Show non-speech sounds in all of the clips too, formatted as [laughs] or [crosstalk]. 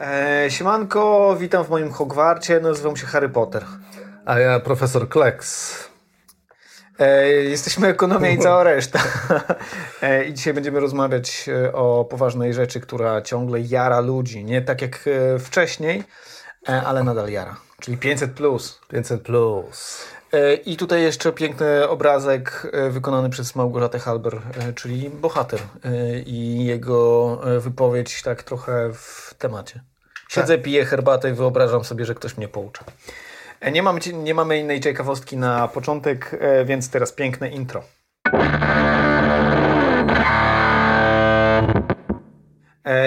E, siemanko, witam w moim Hogwarcie, nazywam się Harry Potter. A ja profesor Kleks. E, jesteśmy Ekonomia i cała reszta. E, I dzisiaj będziemy rozmawiać e, o poważnej rzeczy, która ciągle jara ludzi. Nie tak jak e, wcześniej, e, ale nadal jara. Czyli 500 plus. 500 plus. I tutaj jeszcze piękny obrazek wykonany przez Małgorzatę Halber, czyli bohater i jego wypowiedź tak trochę w temacie. Siedzę, piję herbatę i wyobrażam sobie, że ktoś mnie poucza. E, Nie mamy, nie mamy innej ciekawostki na początek, e, więc teraz piękne intro.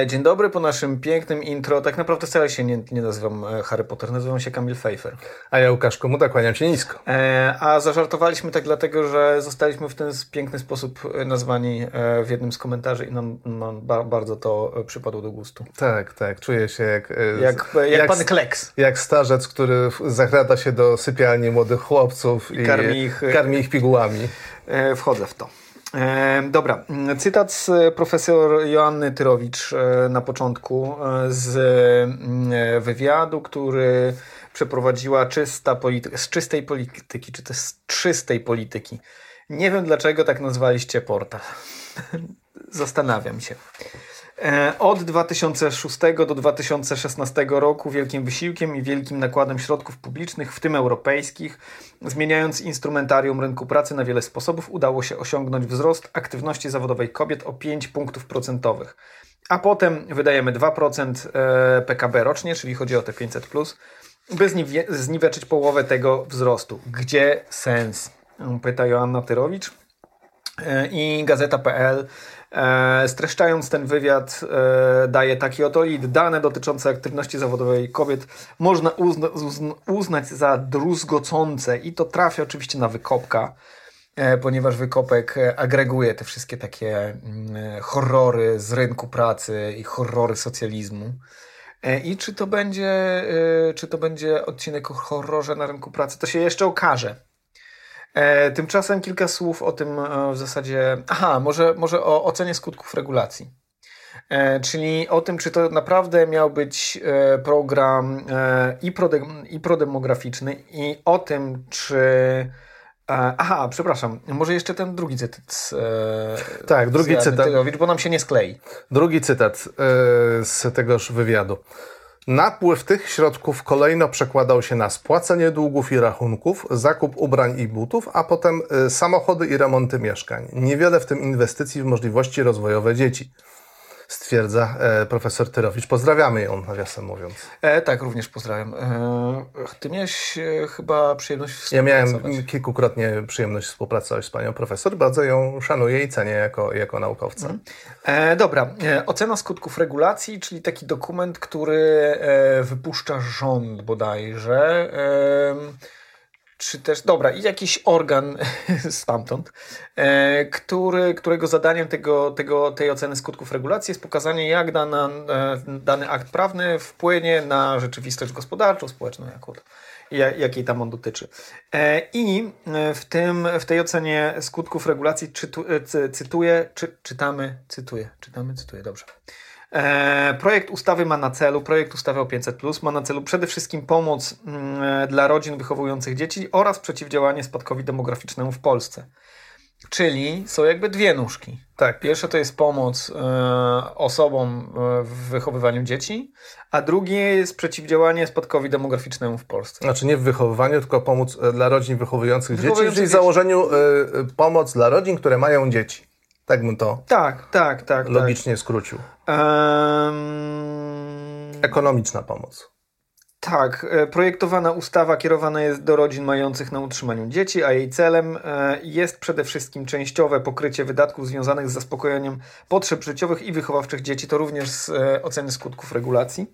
Dzień dobry, po naszym pięknym intro. Tak naprawdę wcale się nie, nie nazywam e, Harry Potter, nazywam się Kamil Pfeiffer. A ja Łukasz Komuta, kłaniam się nisko. E, a zażartowaliśmy tak dlatego, że zostaliśmy w ten piękny sposób e, nazwani e, w jednym z komentarzy i nam, nam ba, bardzo to e, przypadło do gustu. Tak, tak, czuję się jak... e, Jak, jak, jak, pan Kleks. jak starzec, który zakrada się do sypialni młodych chłopców i, karmi ich, e, karmi ich pigułami. E, wchodzę w to. Dobra, Mm, cytat z e, profesor Joanny Tyrowicz e, na początku e, z mm, wywiadu, który przeprowadziła czysta polityka, z czystej polityki, czy też z czystej polityki. Nie wiem dlaczego tak nazwaliście portal. [laughs] Zastanawiam się. E, Od 2006 do 2016 roku wielkim wysiłkiem i wielkim nakładem środków publicznych, w tym europejskich, zmieniając instrumentarium rynku pracy na wiele sposobów, udało się osiągnąć wzrost aktywności zawodowej kobiet o 5 punktów procentowych. A potem wydajemy 2% e, PKB rocznie, czyli chodzi o te 500, by zniweczyć połowę tego wzrostu. Gdzie sens? Pyta Joanna Tyrowicz. E, I Gazeta.pl e, streszczając ten wywiad e, daje taki oto lead. Dane dotyczące aktywności zawodowej kobiet można uzna, uzn- uznać za druzgocące i to trafia oczywiście na wykopka, ponieważ wykopek agreguje te wszystkie takie mm, horrory z rynku pracy i horrory socjalizmu. I czy to będzie, czy to będzie odcinek o horrorze na rynku pracy, to się jeszcze okaże. E, tymczasem kilka słów o tym e, w zasadzie. Aha, może, może o ocenie skutków regulacji. E, czyli o tym, czy to naprawdę miał być e, program e, i, prode, i prodemograficzny, i o tym, czy. E, aha, przepraszam, może jeszcze ten drugi cytat. Z, Tak, drugi cytat. Bo nam się nie sklei. Drugi cytat z tegoż wywiadu. Napływ tych środków kolejno przekładał się na spłacenie długów i rachunków, zakup ubrań i butów, a potem e, samochody i remonty mieszkań. Niewiele w tym inwestycji w możliwości rozwojowe dzieci. Stwierdza e, profesor Tyrowicz. Pozdrawiamy ją, nawiasem mówiąc. E, tak, również pozdrawiam. E, ty miałeś e, chyba przyjemność Ja miałem współpracować. kilkukrotnie przyjemność współpracować z panią profesor. Bardzo ją szanuję i cenię jako, jako naukowca. E, dobra, e, ocena skutków regulacji, czyli taki dokument, który wypuszcza rząd bodajże. E, czy też, dobra, i jakiś organ [laughs] stamtąd, e, który, którego zadaniem tego, tego, tej oceny skutków regulacji jest pokazanie, jak dana, e, dany akt prawny wpłynie na rzeczywistość gospodarczą, społeczną, jaką, ja- jakiej tam on dotyczy. E, I e, w, tym, w tej ocenie skutków regulacji czytu, e, cy, cytuję, czy, czytamy, cytuję, czytamy, cytuję, dobrze. Projekt ustawy ma na celu, projekt ustawy o 500 ma na celu przede wszystkim pomoc mm, dla rodzin wychowujących dzieci oraz przeciwdziałanie spadkowi demograficznemu w Polsce. Czyli są jakby dwie nóżki. Tak. Pierwsze to jest pomoc e, osobom e, w wychowywaniu dzieci, a drugie jest przeciwdziałanie spadkowi demograficznemu w Polsce. Znaczy nie w wychowywaniu, tylko pomóc e, dla rodzin wychowujących, Wychowujących dzieci, czyli w założeniu e, pomoc dla rodzin, które mają dzieci. Tak bym to Tak, tak, tak. logicznie skrócił. Tak. Em, Ekonomiczna pomoc. Tak, e, projektowana ustawa kierowana jest do rodzin mających na utrzymaniu dzieci, a jej celem e, jest przede wszystkim częściowe pokrycie wydatków związanych z zaspokojeniem potrzeb życiowych i wychowawczych dzieci. To również z e, oceny skutków regulacji.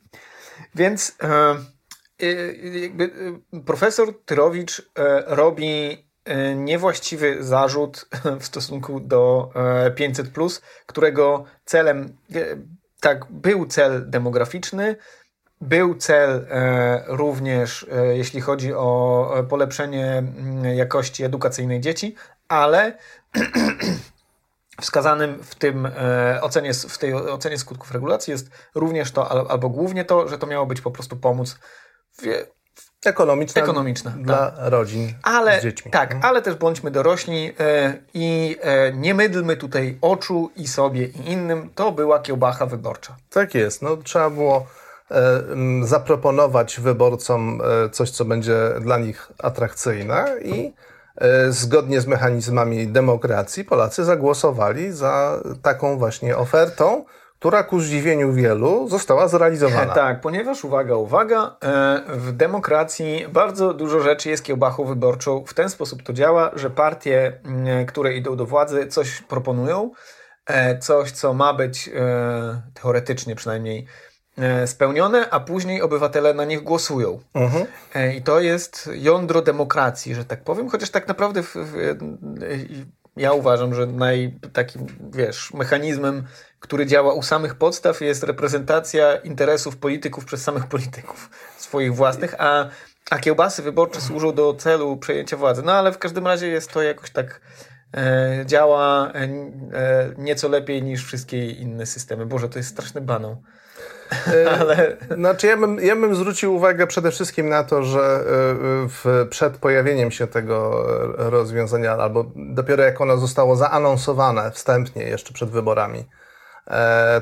Więc profesor Tyrowicz robi niewłaściwy zarzut [laughs] w stosunku do e, 500, którego celem tak był cel demograficzny, był cel e, również, e, jeśli chodzi o polepszenie mm, jakości edukacyjnej dzieci, ale [clears throat] Wskazanym w, tym, e, ocenie, w tej ocenie skutków regulacji jest również to, al- albo głównie to, że to miało być po prostu pomóc w, Ekonomiczna, Ekonomiczna, dla rodzin ale z dziećmi. tak, ale też bądźmy dorośli i nie mydlmy tutaj oczu i sobie i innym. To była kiełbacha wyborcza. Tak jest. No, trzeba było zaproponować wyborcom e, coś, co będzie dla nich atrakcyjne i e, zgodnie z mechanizmami demokracji Polacy zagłosowali za taką właśnie ofertą, która ku zdziwieniu wielu została zrealizowana. [laughs] Tak, ponieważ uwaga, uwaga, e, w demokracji bardzo dużo rzeczy jest kiełbachą wyborczą. W ten sposób to działa, że partie, które idą do władzy, coś proponują, e, coś, co ma być e, teoretycznie przynajmniej e, spełnione, a później obywatele na nich głosują. Mhm. E, I to jest jądro demokracji, że tak powiem, chociaż tak naprawdę w, w, e, ja uważam, że naj, takim, wiesz, mechanizmem, który działa u samych podstaw jest reprezentacja interesów polityków przez samych polityków [laughs] swoich własnych, a, a kiełbasy wyborcze służą do celu przejęcia władzy. No ale w każdym razie jest to jakoś tak e, działa e, e, nieco lepiej niż wszystkie inne systemy. Boże, to jest straszny banał. [laughs] Ale... Znaczy ja bym, ja bym zwrócił uwagę przede wszystkim na to, że y, w, przed pojawieniem się tego rozwiązania, albo dopiero jak ono zostało zaanonsowane wstępnie, jeszcze przed wyborami, e,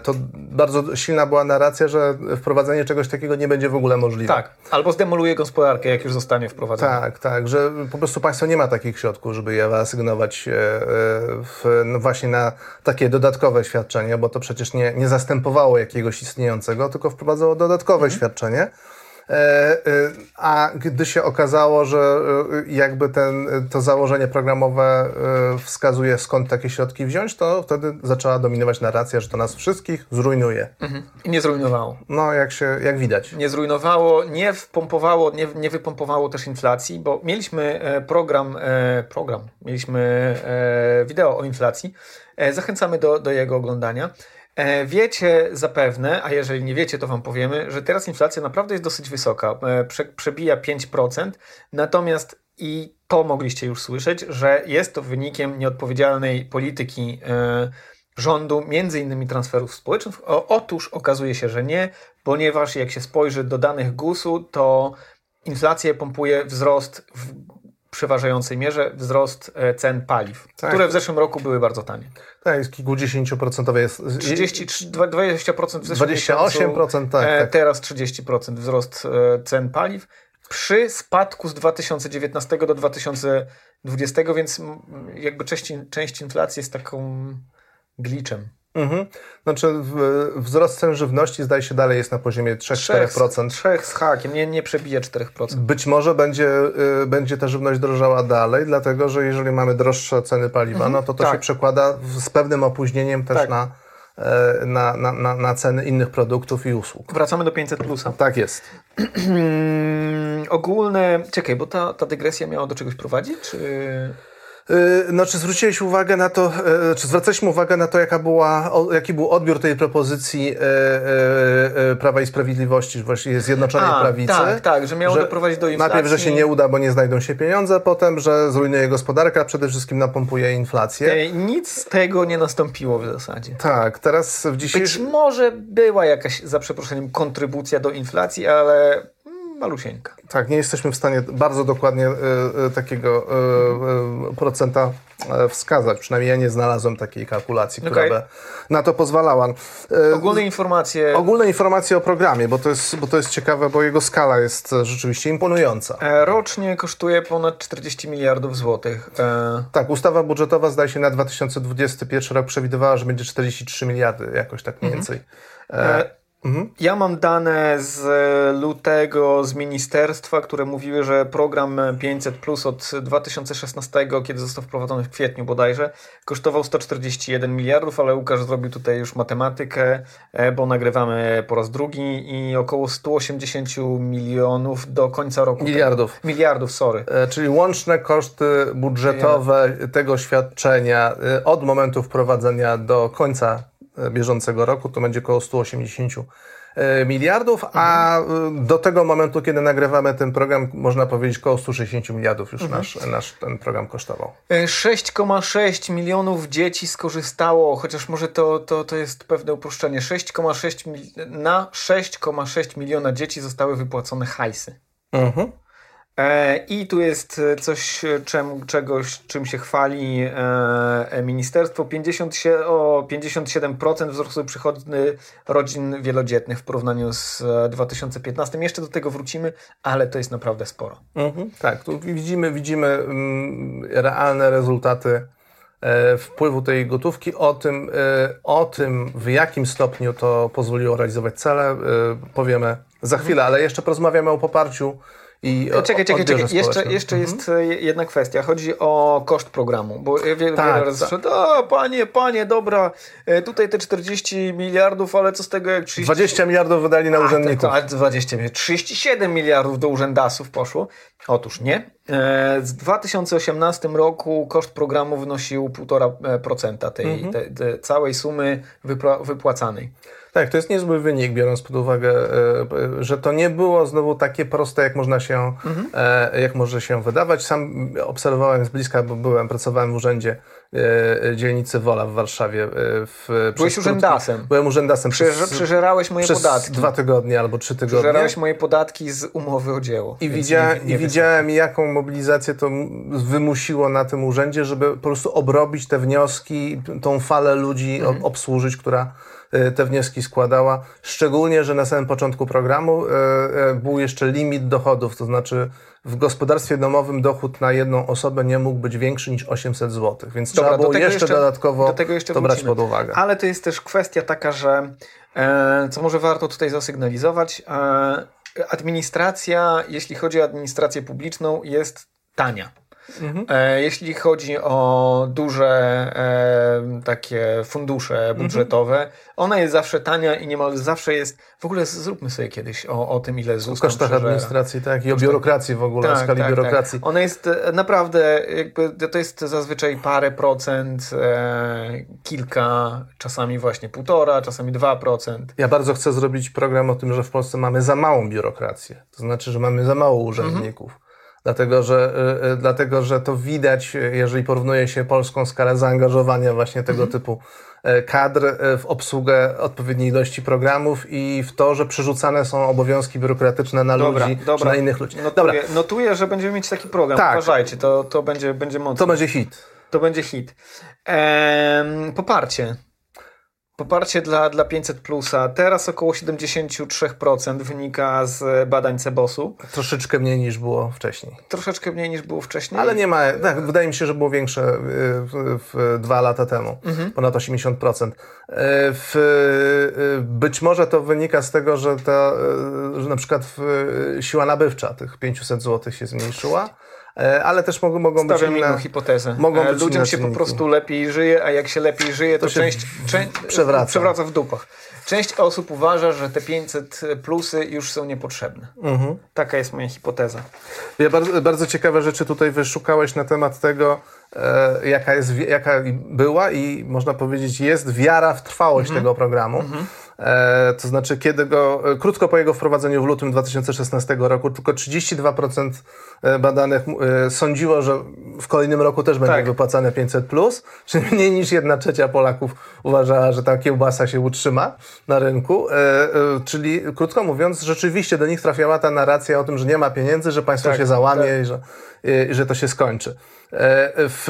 to bardzo silna była narracja, że wprowadzenie czegoś takiego nie będzie w ogóle możliwe. Tak, albo zdemoluje gospodarkę, jak już zostanie wprowadzone. Tak, tak, że po prostu państwo nie ma takich środków, żeby je wyasygnować e, w, no właśnie na takie dodatkowe świadczenie, bo to przecież nie, nie zastępowało jakiegoś istniejącego, tylko wprowadzało dodatkowe świadczenie. E, e, A gdy się okazało, że e, jakby ten, to założenie programowe wskazuje skąd takie środki wziąć, to wtedy zaczęła dominować narracja, że to nas wszystkich zrujnuje. Mhm. I nie zrujnowało. No, jak się, jak widać. Nie zrujnowało, nie wpompowało, nie, nie wypompowało też inflacji, bo mieliśmy program, program, mieliśmy wideo o inflacji. Zachęcamy do, do jego oglądania. E, Wiecie zapewne, a jeżeli nie wiecie, to Wam powiemy, że teraz inflacja naprawdę jest dosyć wysoka. E, Prze, przebija 5%, natomiast i to mogliście już słyszeć, że jest to wynikiem nieodpowiedzialnej polityki e, rządu, między innymi transferów społecznych. Otóż okazuje się, że nie, ponieważ jak się spojrzy do danych GUS-u, to inflację pompuje wzrost w przeważającej mierze wzrost e, cen paliw, Tak. które w zeszłym roku były bardzo tanie. Tak, jest kilkudziesięcioprocentowe jest. 30, 20% w zeszłym 28%, miesiącu, tak, e, tak. Teraz 30% wzrost e, cen paliw przy spadku z 2019 do 2020, więc jakby część, część inflacji jest taką glitchem. Mhm. Znaczy wzrost cen żywności zdaje się dalej jest na poziomie 3-4%. 3 z hakiem, nie, nie przebija 4%. Być może będzie, y, będzie ta żywność drożała dalej, dlatego że jeżeli mamy droższe ceny paliwa, no to to tak. się przekłada z pewnym opóźnieniem też Tak. na, e, na, na, na, na ceny innych produktów i usług. Wracamy do 500 plusa. Tak jest. [clears throat] Ogólne. Czekaj, bo ta, ta dygresja miała do czegoś prowadzić? Czy... Yy, No, czy zwróciłeś uwagę na to, e, czy zwracaliśmy uwagę na to, jaka była, jaki był odbiór tej propozycji e, Prawa i Sprawiedliwości, właściwie Zjednoczonej A, Prawicy? tak, tak, że miało doprowadzić do inflacji. Najpierw, że się nie uda, bo nie znajdą się pieniądze, potem, że zrujnuje gospodarkę, a przede wszystkim napompuje inflację. Nic z tego nie nastąpiło w zasadzie. Tak, teraz w Być dzisiejszym... może była jakaś, za przeproszeniem, kontrybucja do inflacji, ale malusieńka. Tak, nie jesteśmy w stanie bardzo dokładnie e, takiego e, e, procenta wskazać. Przynajmniej ja nie znalazłem takiej kalkulacji, która Okej. by na to pozwalała. Ogólne informacje. Ogólne informacje o programie, bo to, jest, bo to jest ciekawe, bo jego skala jest rzeczywiście imponująca. Rocznie kosztuje ponad 40 miliardów złotych. Tak, ustawa budżetowa zdaje się na 2021 rok przewidywała, że będzie 43 miliardy, jakoś tak mniej więcej. Mhm. Ja mam dane z lutego z ministerstwa, które mówiły, że program 500 Plus od 2016, kiedy został wprowadzony w kwietniu bodajże, kosztował 141 miliardów, ale Łukasz zrobił tutaj już matematykę, e, bo nagrywamy po raz drugi i około 180 milionów do końca roku. Miliardów. Miliardów, sorry. E, Czyli łączne koszty budżetowe tego świadczenia e, od momentu wprowadzenia do końca e, bieżącego roku to będzie około 180 e, miliardów, a e, do tego momentu, kiedy nagrywamy ten program, można powiedzieć, około 160 miliardów już nasz, nasz ten program kosztował. E, 6,6 milionów dzieci skorzystało, chociaż może to, to, to jest pewne uproszczenie. 6,6 mil- na 6,6 miliona dzieci zostały wypłacone hajsy. Mhm. E, I tu jest e, coś, e, czym, czegoś, czym się chwali ministerstwo. 50, sie- o 57% wzrostu przychodów rodzin wielodzietnych w porównaniu z e, 2015. Jeszcze do tego wrócimy, ale to jest naprawdę sporo. Mhm. Tak, tu widzimy, widzimy mm, realne rezultaty wpływu tej gotówki. O tym, o tym, w jakim stopniu to pozwoliło realizować cele, powiemy za chwilę, ale jeszcze porozmawiamy o poparciu i o, Czekaj, czekaj, czekaj. Jeszcze, jeszcze jest e, jedna kwestia. Chodzi o koszt programu, bo wiele, wiele Tak, razy tak. słyszę, o panie, panie, dobra, e, tutaj te 40 miliardów, ale co z tego jak 30... 20 miliardów wydali na A, urzędników. Ale 20 miliardów. 37 miliardów do urzędasów poszło. Otóż nie. E, Z 2018 roku koszt programu wynosił 1,5% tej, Mhm. tej, tej całej sumy wypła- wypłacanej. Tak, to jest niezły wynik, biorąc pod uwagę, e, e, że to nie było znowu takie proste, jak można się, e, jak może się wydawać. Sam obserwowałem z bliska, bo byłem, pracowałem w urzędzie dzielnicy Wola w Warszawie. e, W, Byłeś urzędasem. krótki- Byłem urzędasem przez, przeżerałeś moje przez podatki. dwa tygodnie albo trzy tygodnie. Przeżerałeś moje podatki z umowy o dzieło. I, widziałem, nie- nie I widziałem, jaką mobilizację to wymusiło na tym urzędzie, żeby po prostu obrobić te wnioski, tą falę ludzi Mhm. obsłużyć, która e, te wnioski składała. Szczególnie, że na samym początku programu e, e, był jeszcze limit dochodów, to znaczy w gospodarstwie domowym dochód na jedną osobę nie mógł być większy niż 800 zł, więc Dobra, trzeba było jeszcze, jeszcze- dodatkowo do tego jeszcze to brać pod uwagę. Ale to jest też kwestia taka, że e, co może warto tutaj zasygnalizować, e, administracja, jeśli chodzi o administrację publiczną, jest tania. Mhm. E, jeśli chodzi o duże e, takie fundusze budżetowe, ona jest zawsze tania i niemal zawsze jest. W ogóle zróbmy sobie kiedyś o, o tym, ile ZUS W tam kosztach administracji, tak, i o biurokracji w ogóle, o skali biurokracji. Tak. Ona jest e, naprawdę, jakby, to jest zazwyczaj parę procent, e, kilka, czasami właśnie półtora, czasami dwa procent. Ja bardzo chcę zrobić program o tym, że w Polsce mamy za małą biurokrację. To znaczy, że mamy za mało urzędników. Dlatego że, y, y, dlatego, że to widać, jeżeli porównuje się polską skalę zaangażowania właśnie tego typu y, kadr y, w obsługę odpowiedniej ilości programów i w to, że przerzucane są obowiązki biurokratyczne na Dobra, ludzi dobra. na innych ludzi. Notuję, Dobra, notuję, że będziemy mieć taki program. Tak. Uważajcie, to, to będzie, będzie mocno. to będzie hit. To będzie hit. Em, poparcie. Poparcie dla, dla 500 plusa. Teraz około 73% wynika z badań Cebosu. Troszeczkę mniej niż było wcześniej. Troszeczkę mniej niż było wcześniej. Ale nie ma, tak, wydaje mi się, że było większe y, w, w dwa lata temu, ponad 80%. Y, W, y, być może to wynika z tego, że, ta, że na przykład siła nabywcza tych 500 zł się zmniejszyła, ale też mogą, mogą być Stawiam inne... inną hipotezę. mogą E, być Ludziom się po prostu lepiej żyje, a jak się lepiej żyje, to, To część, część przewraca. przewraca w dupach. Część osób uważa, że te 500 plusy już są niepotrzebne. Mhm. Taka jest moja hipoteza. Ja bardzo, bardzo ciekawe rzeczy tutaj wyszukałeś na temat tego, e, jaka, jest, jaka była i można powiedzieć jest wiara w trwałość tego programu. E, to znaczy, kiedy go, e, krótko po jego wprowadzeniu w lutym 2016 roku, tylko 32% e, badanych e, sądziło, że w kolejnym roku też będzie Tak. wypłacane 500, [laughs] czyli mniej niż jedna trzecia Polaków uważała, że ta kiełbasa się utrzyma na rynku. E, e, czyli, krótko mówiąc, rzeczywiście do nich trafiała ta narracja o tym, że nie ma pieniędzy, że państwo Tak, się załamie tak. i że, i że to się skończy. E, W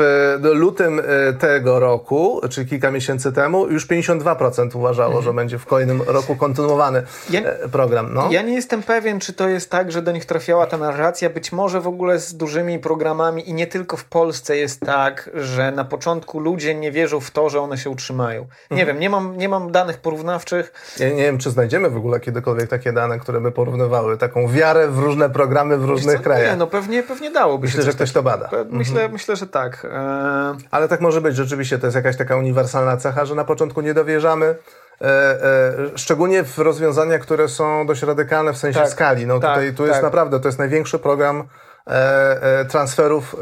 lutym e, tego roku, czyli kilka miesięcy temu, już 52% uważało, że będzie w kolejnym roku kontynuowany Mhm. Ja- e, program. No. Ja nie jestem pewien, czy to jest tak, że do nich trafiała ta narracja. Być może w ogóle z dużymi programami i nie tylko w Polsce jest tak, że na początku ludzie nie wierzą w to, że one się utrzymają. Nie Mhm. wiem, nie mam, nie mam danych porównawczych. Ja nie wiem, czy znajdziemy w ogóle kiedykolwiek takie dane, które by porównywały taką wiarę w różne programy w różnych Co? krajach. Nie, no pewnie, pewnie dałoby Myślę, się że coś ktoś to bada. Myślę, myślę, że tak. E, Ale tak może być, rzeczywiście to jest jakaś taka uniwersalna cecha, że na początku nie dowierzamy. E, e, szczególnie w rozwiązania, które są dość radykalne w sensie Tak, skali. No tak, tutaj tu jest tak. naprawdę, to jest największy program transferów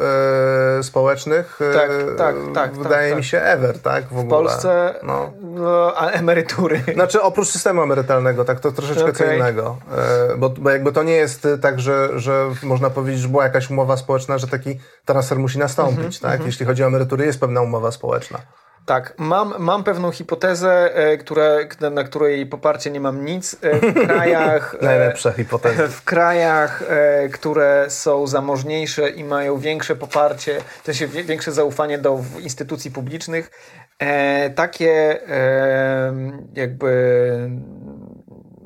e, społecznych. e, Tak, tak, tak, Wydaje tak, mi tak. się ever, tak? W, W. Polsce No. no, a emerytury. Znaczy oprócz systemu emerytalnego, tak to troszeczkę co Okej. innego. E, Bo, bo jakby to nie jest e, tak, że, że można powiedzieć, że była jakaś umowa społeczna, że taki transfer musi nastąpić, Mhm, tak? Jeśli chodzi o emerytury, jest pewna umowa społeczna. Tak, mam, mam pewną hipotezę, e, która, na której poparcie nie mam nic. E, W [laughs] krajach, e, Najlepsza hipoteza. w krajach, które są zamożniejsze i mają większe poparcie, sensie wie- większe zaufanie do instytucji publicznych, takie jakby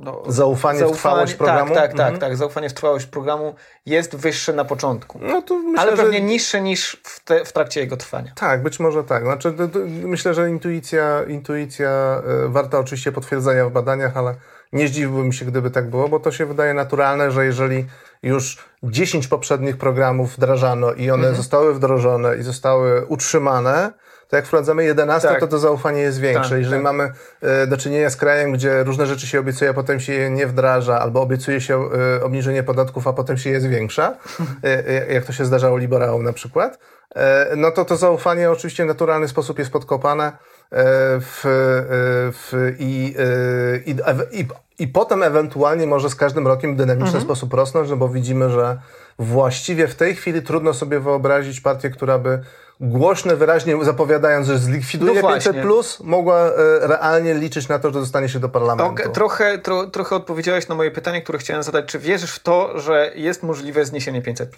no, Zaufanie w trwałość programu? Tak, tak, Mhm. tak, tak. Zaufanie w trwałość programu jest wyższe na początku. No to myślę, ale pewnie że... niższe niż w, te, w trakcie jego trwania. Tak, być może tak. Znaczy, to, to, myślę, że intuicja, intuicja e, warta oczywiście potwierdzenia w badaniach, ale nie zdziwiłbym się, gdyby tak było, bo to się wydaje naturalne, że jeżeli już 10 poprzednich programów wdrażano i one zostały wdrożone i zostały utrzymane, to jak wprowadzamy 11, Tak. to to zaufanie jest większe. Tak, jeżeli tak. mamy e, do czynienia z krajem, gdzie różne rzeczy się obiecuje, a potem się je nie wdraża, albo obiecuje się e, obniżenie podatków, a potem się je zwiększa, [laughs] e, jak to się zdarzało liberałom na przykład, no to to zaufanie oczywiście w naturalny sposób jest podkopane w, w, i, i, i, i potem ewentualnie może z każdym rokiem w dynamiczny Mhm. sposób rosnąć, no bo widzimy, że właściwie w tej chwili trudno sobie wyobrazić partię, która by głośno, wyraźnie zapowiadając, że zlikwiduje No właśnie. 500 plus, mogła e, realnie liczyć na to, że dostanie się do parlamentu. Ok, trochę, tro, trochę odpowiedziałeś na moje pytanie, które chciałem zadać. Czy wierzysz w to, że jest możliwe zniesienie 500?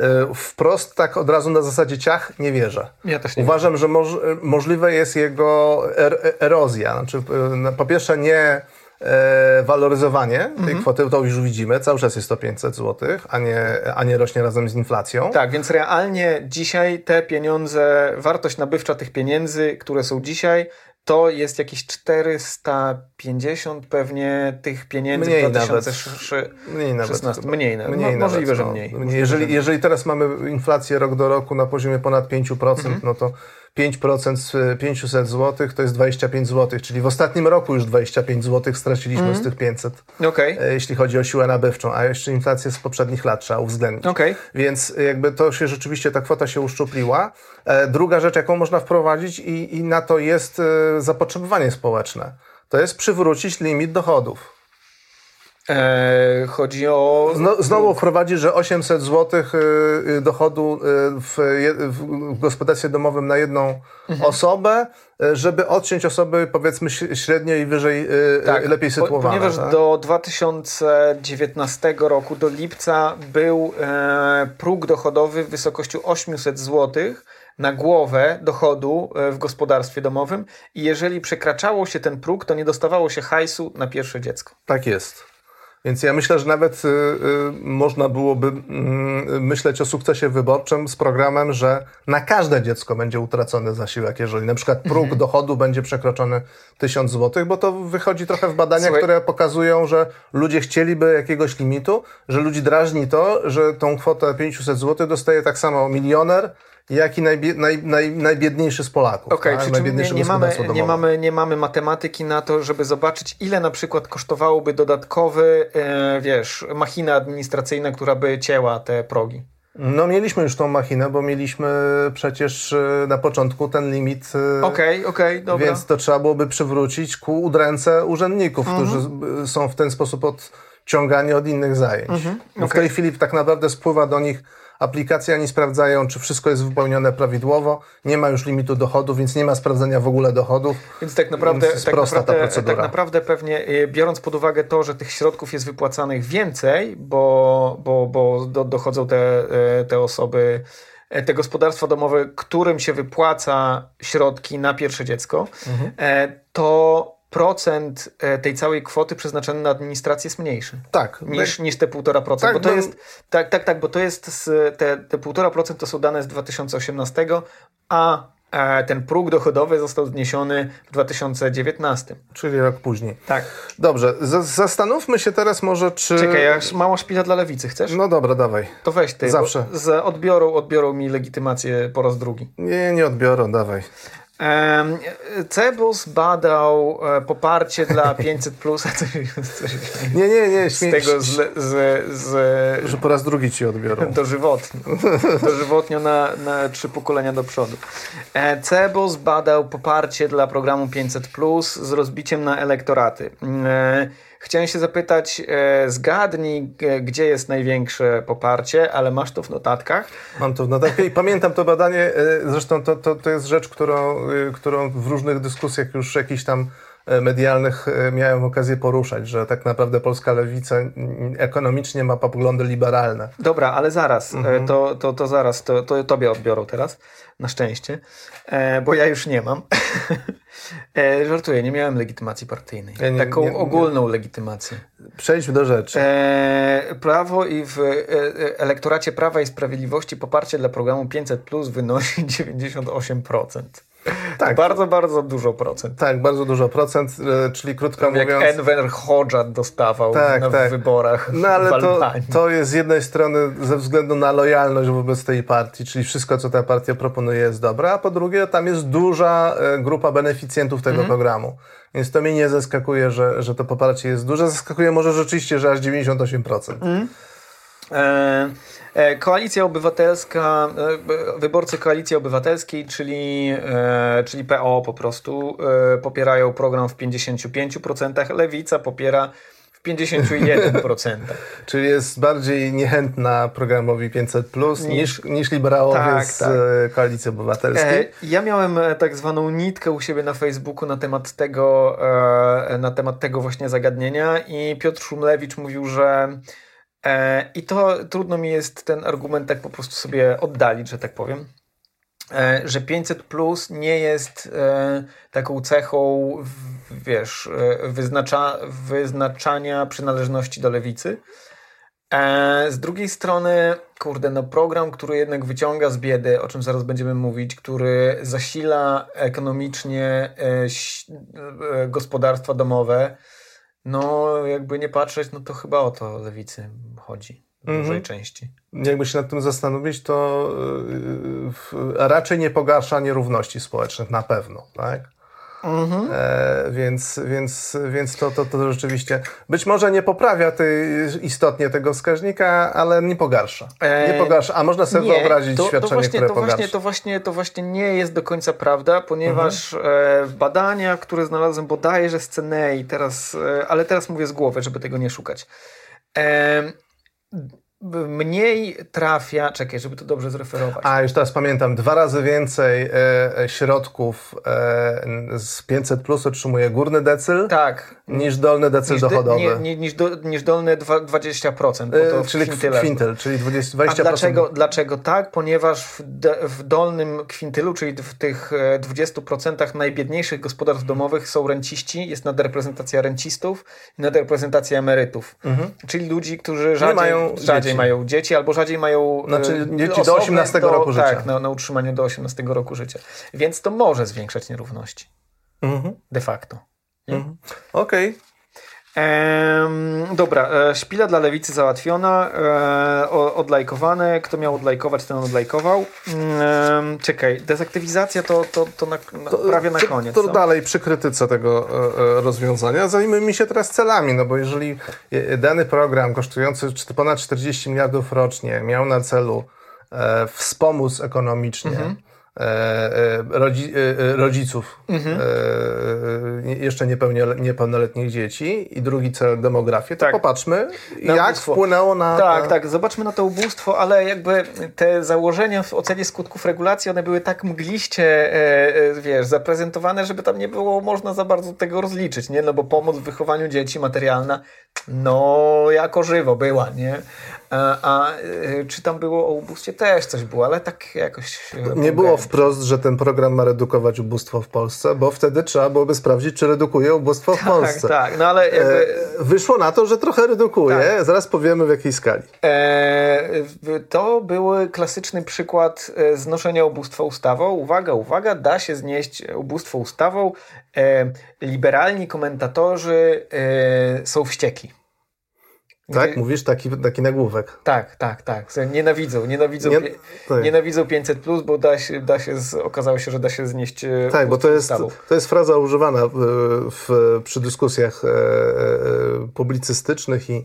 E, Wprost tak od razu na zasadzie ciach nie wierzę. Ja też nie. Uważam, że moż, możliwe jest jego er, erozja. Znaczy, e, na- po pierwsze nie e, waloryzowanie Mhm. tej kwoty, to już widzimy, cały czas jest to 500 zł, a nie, a nie rośnie razem z inflacją. Tak, więc realnie dzisiaj te pieniądze, wartość nabywcza tych pieniędzy, które są dzisiaj, to jest jakieś 450 pewnie tych pieniędzy Mniej w 2016. Mniej nawet. Mniej, Mniej nawet. nawet, Możliwe, że no. mniej. Mniej. Jeżeli, jeżeli teraz mamy inflację rok do roku na poziomie ponad 5%, Mhm. no to 5% z 500 zł to jest 25 zł, czyli w ostatnim roku już 25 zł straciliśmy Mhm. z tych 500, Okej, e, jeśli chodzi o siłę nabywczą, a jeszcze inflację z poprzednich lat trzeba uwzględnić. okej. Więc jakby to się rzeczywiście, ta kwota się uszczupliła. E, Druga rzecz, jaką można wprowadzić i, i na to jest e, zapotrzebowanie społeczne, to jest przywrócić limit dochodów. E, chodzi o... Zno, znowu wprowadzić, że 800 zł y, dochodu y, w, w gospodarstwie domowym na jedną Mhm. osobę, y, żeby odciąć osoby powiedzmy ś- średnio i wyżej y, Tak, y, lepiej po- sytuowane. Ponieważ tak? do 2019 roku, do lipca, był e, próg dochodowy w wysokości 800 zł na głowę dochodu e, w gospodarstwie domowym i jeżeli przekraczało się ten próg, to nie dostawało się hajsu na pierwsze dziecko. Tak jest. Więc ja myślę, że nawet y, y, można byłoby mm, myśleć o sukcesie wyborczym z programem, że na każde dziecko będzie utracony zasiłek, jeżeli na przykład próg Mhm. dochodu będzie przekroczony 1000 zł, bo to wychodzi trochę w badaniach, Słuchaj- które pokazują, że ludzie chcieliby jakiegoś limitu, że ludzi drażni to, że tą kwotę 500 zł dostaje tak samo milioner, jak i najbie, naj, naj, najbiedniejszy z Polaków. Okej, tak? przy czym nie, mamy, nie, mamy, nie mamy matematyki na to, żeby zobaczyć, ile na przykład kosztowałoby dodatkowy, e, wiesz, machina administracyjna, która by cięła te progi. No mieliśmy już tą machinę, bo mieliśmy przecież y, na początku ten limit, y, Okej, okej, dobra. więc to trzeba byłoby przywrócić ku udręce urzędników, Mhm. którzy są w ten sposób odciągani od innych zajęć. Bo W Mhm. okej. tej chwili tak naprawdę spływa do nich aplikacja, oni sprawdzają, czy wszystko jest wypełnione prawidłowo, nie ma już limitu dochodu, więc nie ma sprawdzenia w ogóle dochodów. Więc tak naprawdę, Więc jest tak, prosta ta naprawdę, procedura. tak naprawdę pewnie e, biorąc pod uwagę to, że tych środków jest wypłacanych więcej, bo, bo, bo do, dochodzą te, e, te osoby, e, te gospodarstwa domowe, którym się wypłaca środki na pierwsze dziecko, Mhm. to procent e, tej całej kwoty przeznaczony na administrację jest mniejszy. Tak, Niż, niż te 1,5%. Tak, bo to no- jest, tak, tak, tak, bo to jest z, te, te 1,5% to są dane z 2018, a e, ten próg dochodowy został zniesiony w 2019. czyli rok później. Tak. Dobrze, zastanówmy się teraz może, czy... Czekaj, ja mała szpila dla lewicy, chcesz? No dobra, dawaj. To weź ty. Zawsze. Z odbiorą, odbiorą mi legitymację po raz drugi. Nie, nie odbiorę, dawaj. Cebus badał e, poparcie dla [laughs] 500 plus, [laughs] Nie, nie, nie, z tego z, z, z, że po raz drugi ci odbiorą. [laughs] dożywotnio. Dożywotnio na, na trzy pokolenia do przodu. E, Cebus badał poparcie dla programu 500 plus z rozbiciem na elektoraty. Chciałem się zapytać, e, zgadnij, gdzie jest największe poparcie, ale masz to w notatkach. Mam to w notatkę i pamiętam to badanie, e, zresztą to, to, to jest rzecz, którą, e, którą w różnych dyskusjach już jakichś tam medialnych e, miałem okazję poruszać, że tak naprawdę polska lewica ekonomicznie ma poglądy liberalne. Dobra, ale zaraz, Mhm. e, to, to, to zaraz, to, to tobie odbiorą teraz, na szczęście, e, bo ja już nie mam. [laughs] e, żartuję, nie miałem legitymacji partyjnej. Ja nie- Taką nie- nie- ogólną legitymację. Przejdźmy do rzeczy. E, prawo i w e, e, elektoracie Prawa i Sprawiedliwości poparcie dla programu 500 Plus wynosi [laughs] 98%. Tak. Bardzo, bardzo dużo procent. Tak, bardzo dużo procent, e, czyli krótko Jak mówiąc... Enver Hoxha dostawał Tak, na tak. wyborach No ale w to, to jest z jednej strony ze względu na lojalność wobec tej partii, czyli wszystko, co ta partia proponuje jest dobre, a po drugie tam jest duża e, grupa beneficjentów tego programu. Więc to mnie nie zaskakuje, że, że to poparcie jest duże. Zaskakuje może rzeczywiście, że aż 98%. E, e, Koalicja Obywatelska, e, wyborcy Koalicji Obywatelskiej, czyli, e, czyli PO po prostu, e, popierają program w 55%, Lewica popiera w 51%. [laughs] Czyli jest bardziej niechętna programowi 500 plus niż, niż liberałowie Tak, z tak. e, Koalicji Obywatelskiej. E, ja miałem e, tak zwaną nitkę u siebie na Facebooku na temat tego, e, na temat tego właśnie zagadnienia i Piotr Szumlewicz mówił, że e, i to trudno mi jest ten argument tak po prostu sobie oddalić, że tak powiem, e, że 500 plus nie jest e, taką cechą, wiesz, e, wyznacza, wyznaczania przynależności do lewicy. E, z drugiej strony, kurde, no program, który jednak wyciąga z biedy, o czym zaraz będziemy mówić, który zasila ekonomicznie e, e, gospodarstwa domowe, no jakby nie patrzeć, no to chyba o to lewicy chodzi w Mhm. dużej części. Jakby się nad tym zastanowić, to yy, raczej nie pogarsza nierówności społecznych, na pewno, tak? E, więc więc, więc to, to, to rzeczywiście być może nie poprawia tej, istotnie tego wskaźnika, ale nie pogarsza. E, nie pogarsza, a można sobie wyobrazić to, świadczenie, to właśnie, które to pogarsza. właśnie, to, właśnie, to właśnie nie jest do końca prawda, ponieważ Mhm. e, badania, które znalazłem bodajże z Cenei, teraz, e, ale teraz mówię z głowy, żeby tego nie szukać. E, mniej trafia, czekaj, żeby to dobrze zreferować. A, już teraz pamiętam, dwa razy więcej e, e, środków e, z 500 plus otrzymuje górny decyl tak. niż dolny decyl Niż, dochodowy. nie, nie, niż, do, niż dolne dwa- 20%, bo to E, czyli kwintyle. kwintyl, czyli 20, 20%. A dlaczego, dlaczego tak? Ponieważ w, de, w dolnym kwintylu, czyli w tych e, 20% najbiedniejszych gospodarstw domowych są renciści, jest nadreprezentacja rencistów i nadreprezentacja emerytów. Czyli ludzi, którzy rzadziej mają rzadziej dzieci. mają dzieci albo rzadziej mają e, Znaczy dzieci do osoby 18 do, roku życia. Tak, na, na utrzymaniu do 18 roku życia. Więc to może zwiększać nierówności. Mhm. De facto. Okej. Ehm, dobra, e, szpila dla lewicy załatwiona, e, o- odlajkowane. Kto miał odlajkować, ten odlajkował. Ehm, czekaj, dezaktywizacja to, to, to, na, na, prawie na to, koniec. To no? dalej przy krytyce tego e, e, rozwiązania. Zajmijmy się teraz celami, no bo jeżeli e, dany program kosztujący ponad 40 miliardów rocznie miał na celu e, wspomóc ekonomicznie Mhm. E, e, rodzi, e, rodziców Mhm. jeszcze niepełnoletnich dzieci i drugi cel demografię, to Tak. popatrzmy, Na jak ubóstwo. wpłynęło na... Tak, te- tak, zobaczmy na to ubóstwo, ale jakby te założenia w ocenie skutków regulacji, one były tak mgliście, wiesz, zaprezentowane, żeby tam nie było można za bardzo tego rozliczyć, nie? No bo pomoc w wychowaniu dzieci materialna, no jako żywo była, nie? A, e, czy tam było o ubóstwie? Też coś było, ale tak jakoś... e, Nie było wprost, że ten program ma redukować ubóstwo w Polsce, bo wtedy trzeba byłoby sprawdzić, czy redukuje ubóstwo w Tak, Polsce. tak, no ale jakby... E, Wyszło na to, że trochę redukuje. Tak. Zaraz powiemy w jakiej skali. W- to był klasyczny przykład znoszenia ubóstwa ustawą. Uwaga, uwaga, da się znieść ubóstwo ustawą. Liberalni komentatorzy są wściekli. Tak, Gdzie- mówisz taki, taki nagłówek. Tak, tak, tak. Nienawidzą, nienawidzą, Nie- tak. nienawidzą 500, bo da się, da się z, okazało się, że da się znieść. e, Tak, bo to jest, to jest fraza używana w, w, przy dyskusjach e, e, publicystycznych i e,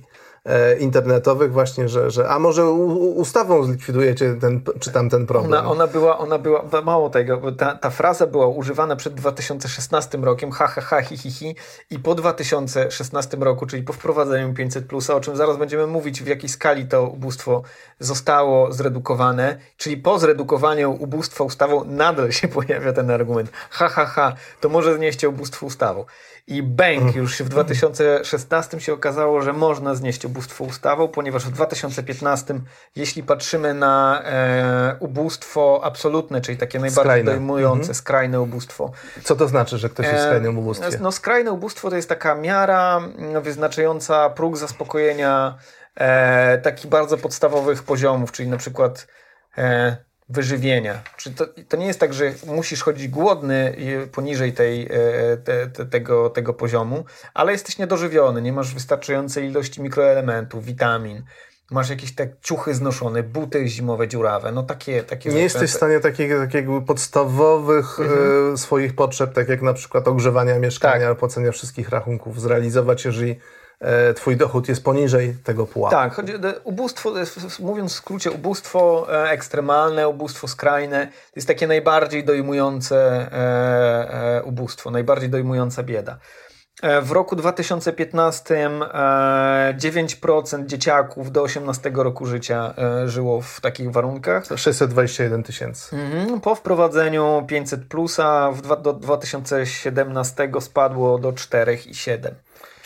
internetowych właśnie, że, że a może ustawą zlikwidujecie ten, czy tam ten problem. Ona, ona była, ona była, mało tego, ta, ta fraza była używana przed 2016 rokiem, ha, ha, ha, hi, hi, hi, i po 2016 roku, czyli po wprowadzeniu 500+, o czym zaraz będziemy mówić, w jakiej skali to ubóstwo zostało zredukowane, czyli po zredukowaniu ubóstwa ustawą nadal się [laughs] pojawia ten argument, ha, ha, ha, to może znieść ubóstwo ustawą. I bęk, już się w 2016 się okazało, że można znieść ubóstwo ustawą, ponieważ w 2015, jeśli patrzymy na e, ubóstwo absolutne, czyli takie najbardziej Skrajne. dojmujące, skrajne ubóstwo. Co to znaczy, że ktoś jest w skrajnym ubóstwie? E, No, skrajne ubóstwo to jest taka miara mm, wyznaczająca próg zaspokojenia e, takich bardzo podstawowych poziomów, czyli na przykład e, wyżywienia. Czyli to, to nie jest tak, że musisz chodzić głodny poniżej tej, e, te, te, tego, tego poziomu, ale jesteś niedożywiony, nie masz wystarczającej ilości mikroelementów, witamin. Masz jakieś te ciuchy znoszone, buty zimowe, dziurawe, no takie, takie Nie jesteś w stanie takich, takich podstawowych Mhm. e, swoich potrzeb, tak jak na przykład ogrzewania mieszkania, Tak. płacenia wszystkich rachunków, zrealizować, jeżeli twój dochód jest poniżej tego pułapu. Tak, chodzi o ubóstwo, jest, mówiąc w skrócie, ubóstwo e, ekstremalne, ubóstwo skrajne, to jest takie najbardziej dojmujące e, e, ubóstwo, najbardziej dojmująca bieda. E, W roku 2015 e, 9% dzieciaków do 18 roku życia e, żyło w takich warunkach. 621 tysięcy. Mhm. Po wprowadzeniu 500 plusa do 2017 spadło do 4,7.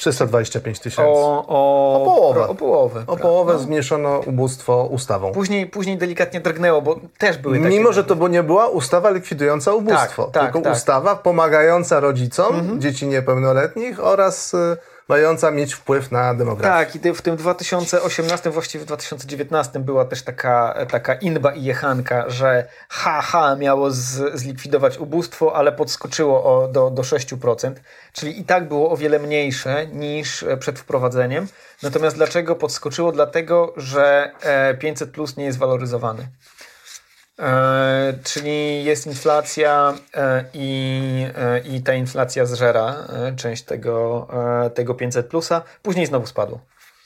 325 tysięcy. O, o, O połowę. O połowę. O połowę zmniejszono ubóstwo ustawą. Później, później delikatnie drgnęło, bo też były takie... Mimo, że to bo nie była ustawa likwidująca ubóstwo, Tak, tak, tylko tak. ustawa pomagająca rodzicom dzieci niepełnoletnich oraz y, mająca mieć wpływ na demografię. Tak, i w tym 2018, właściwie w 2019 była też taka, taka inba i jechanka, że haha miało z, zlikwidować ubóstwo, ale podskoczyło o, do, do 6%, czyli i tak było o wiele mniejsze niż e, przed wprowadzeniem. Natomiast dlaczego podskoczyło? Dlatego, że e, 500 plus nie jest waloryzowany. E, czyli jest inflacja e, i, e, i ta inflacja zżera część tego, tego 500 plusa. Później znowu spadło.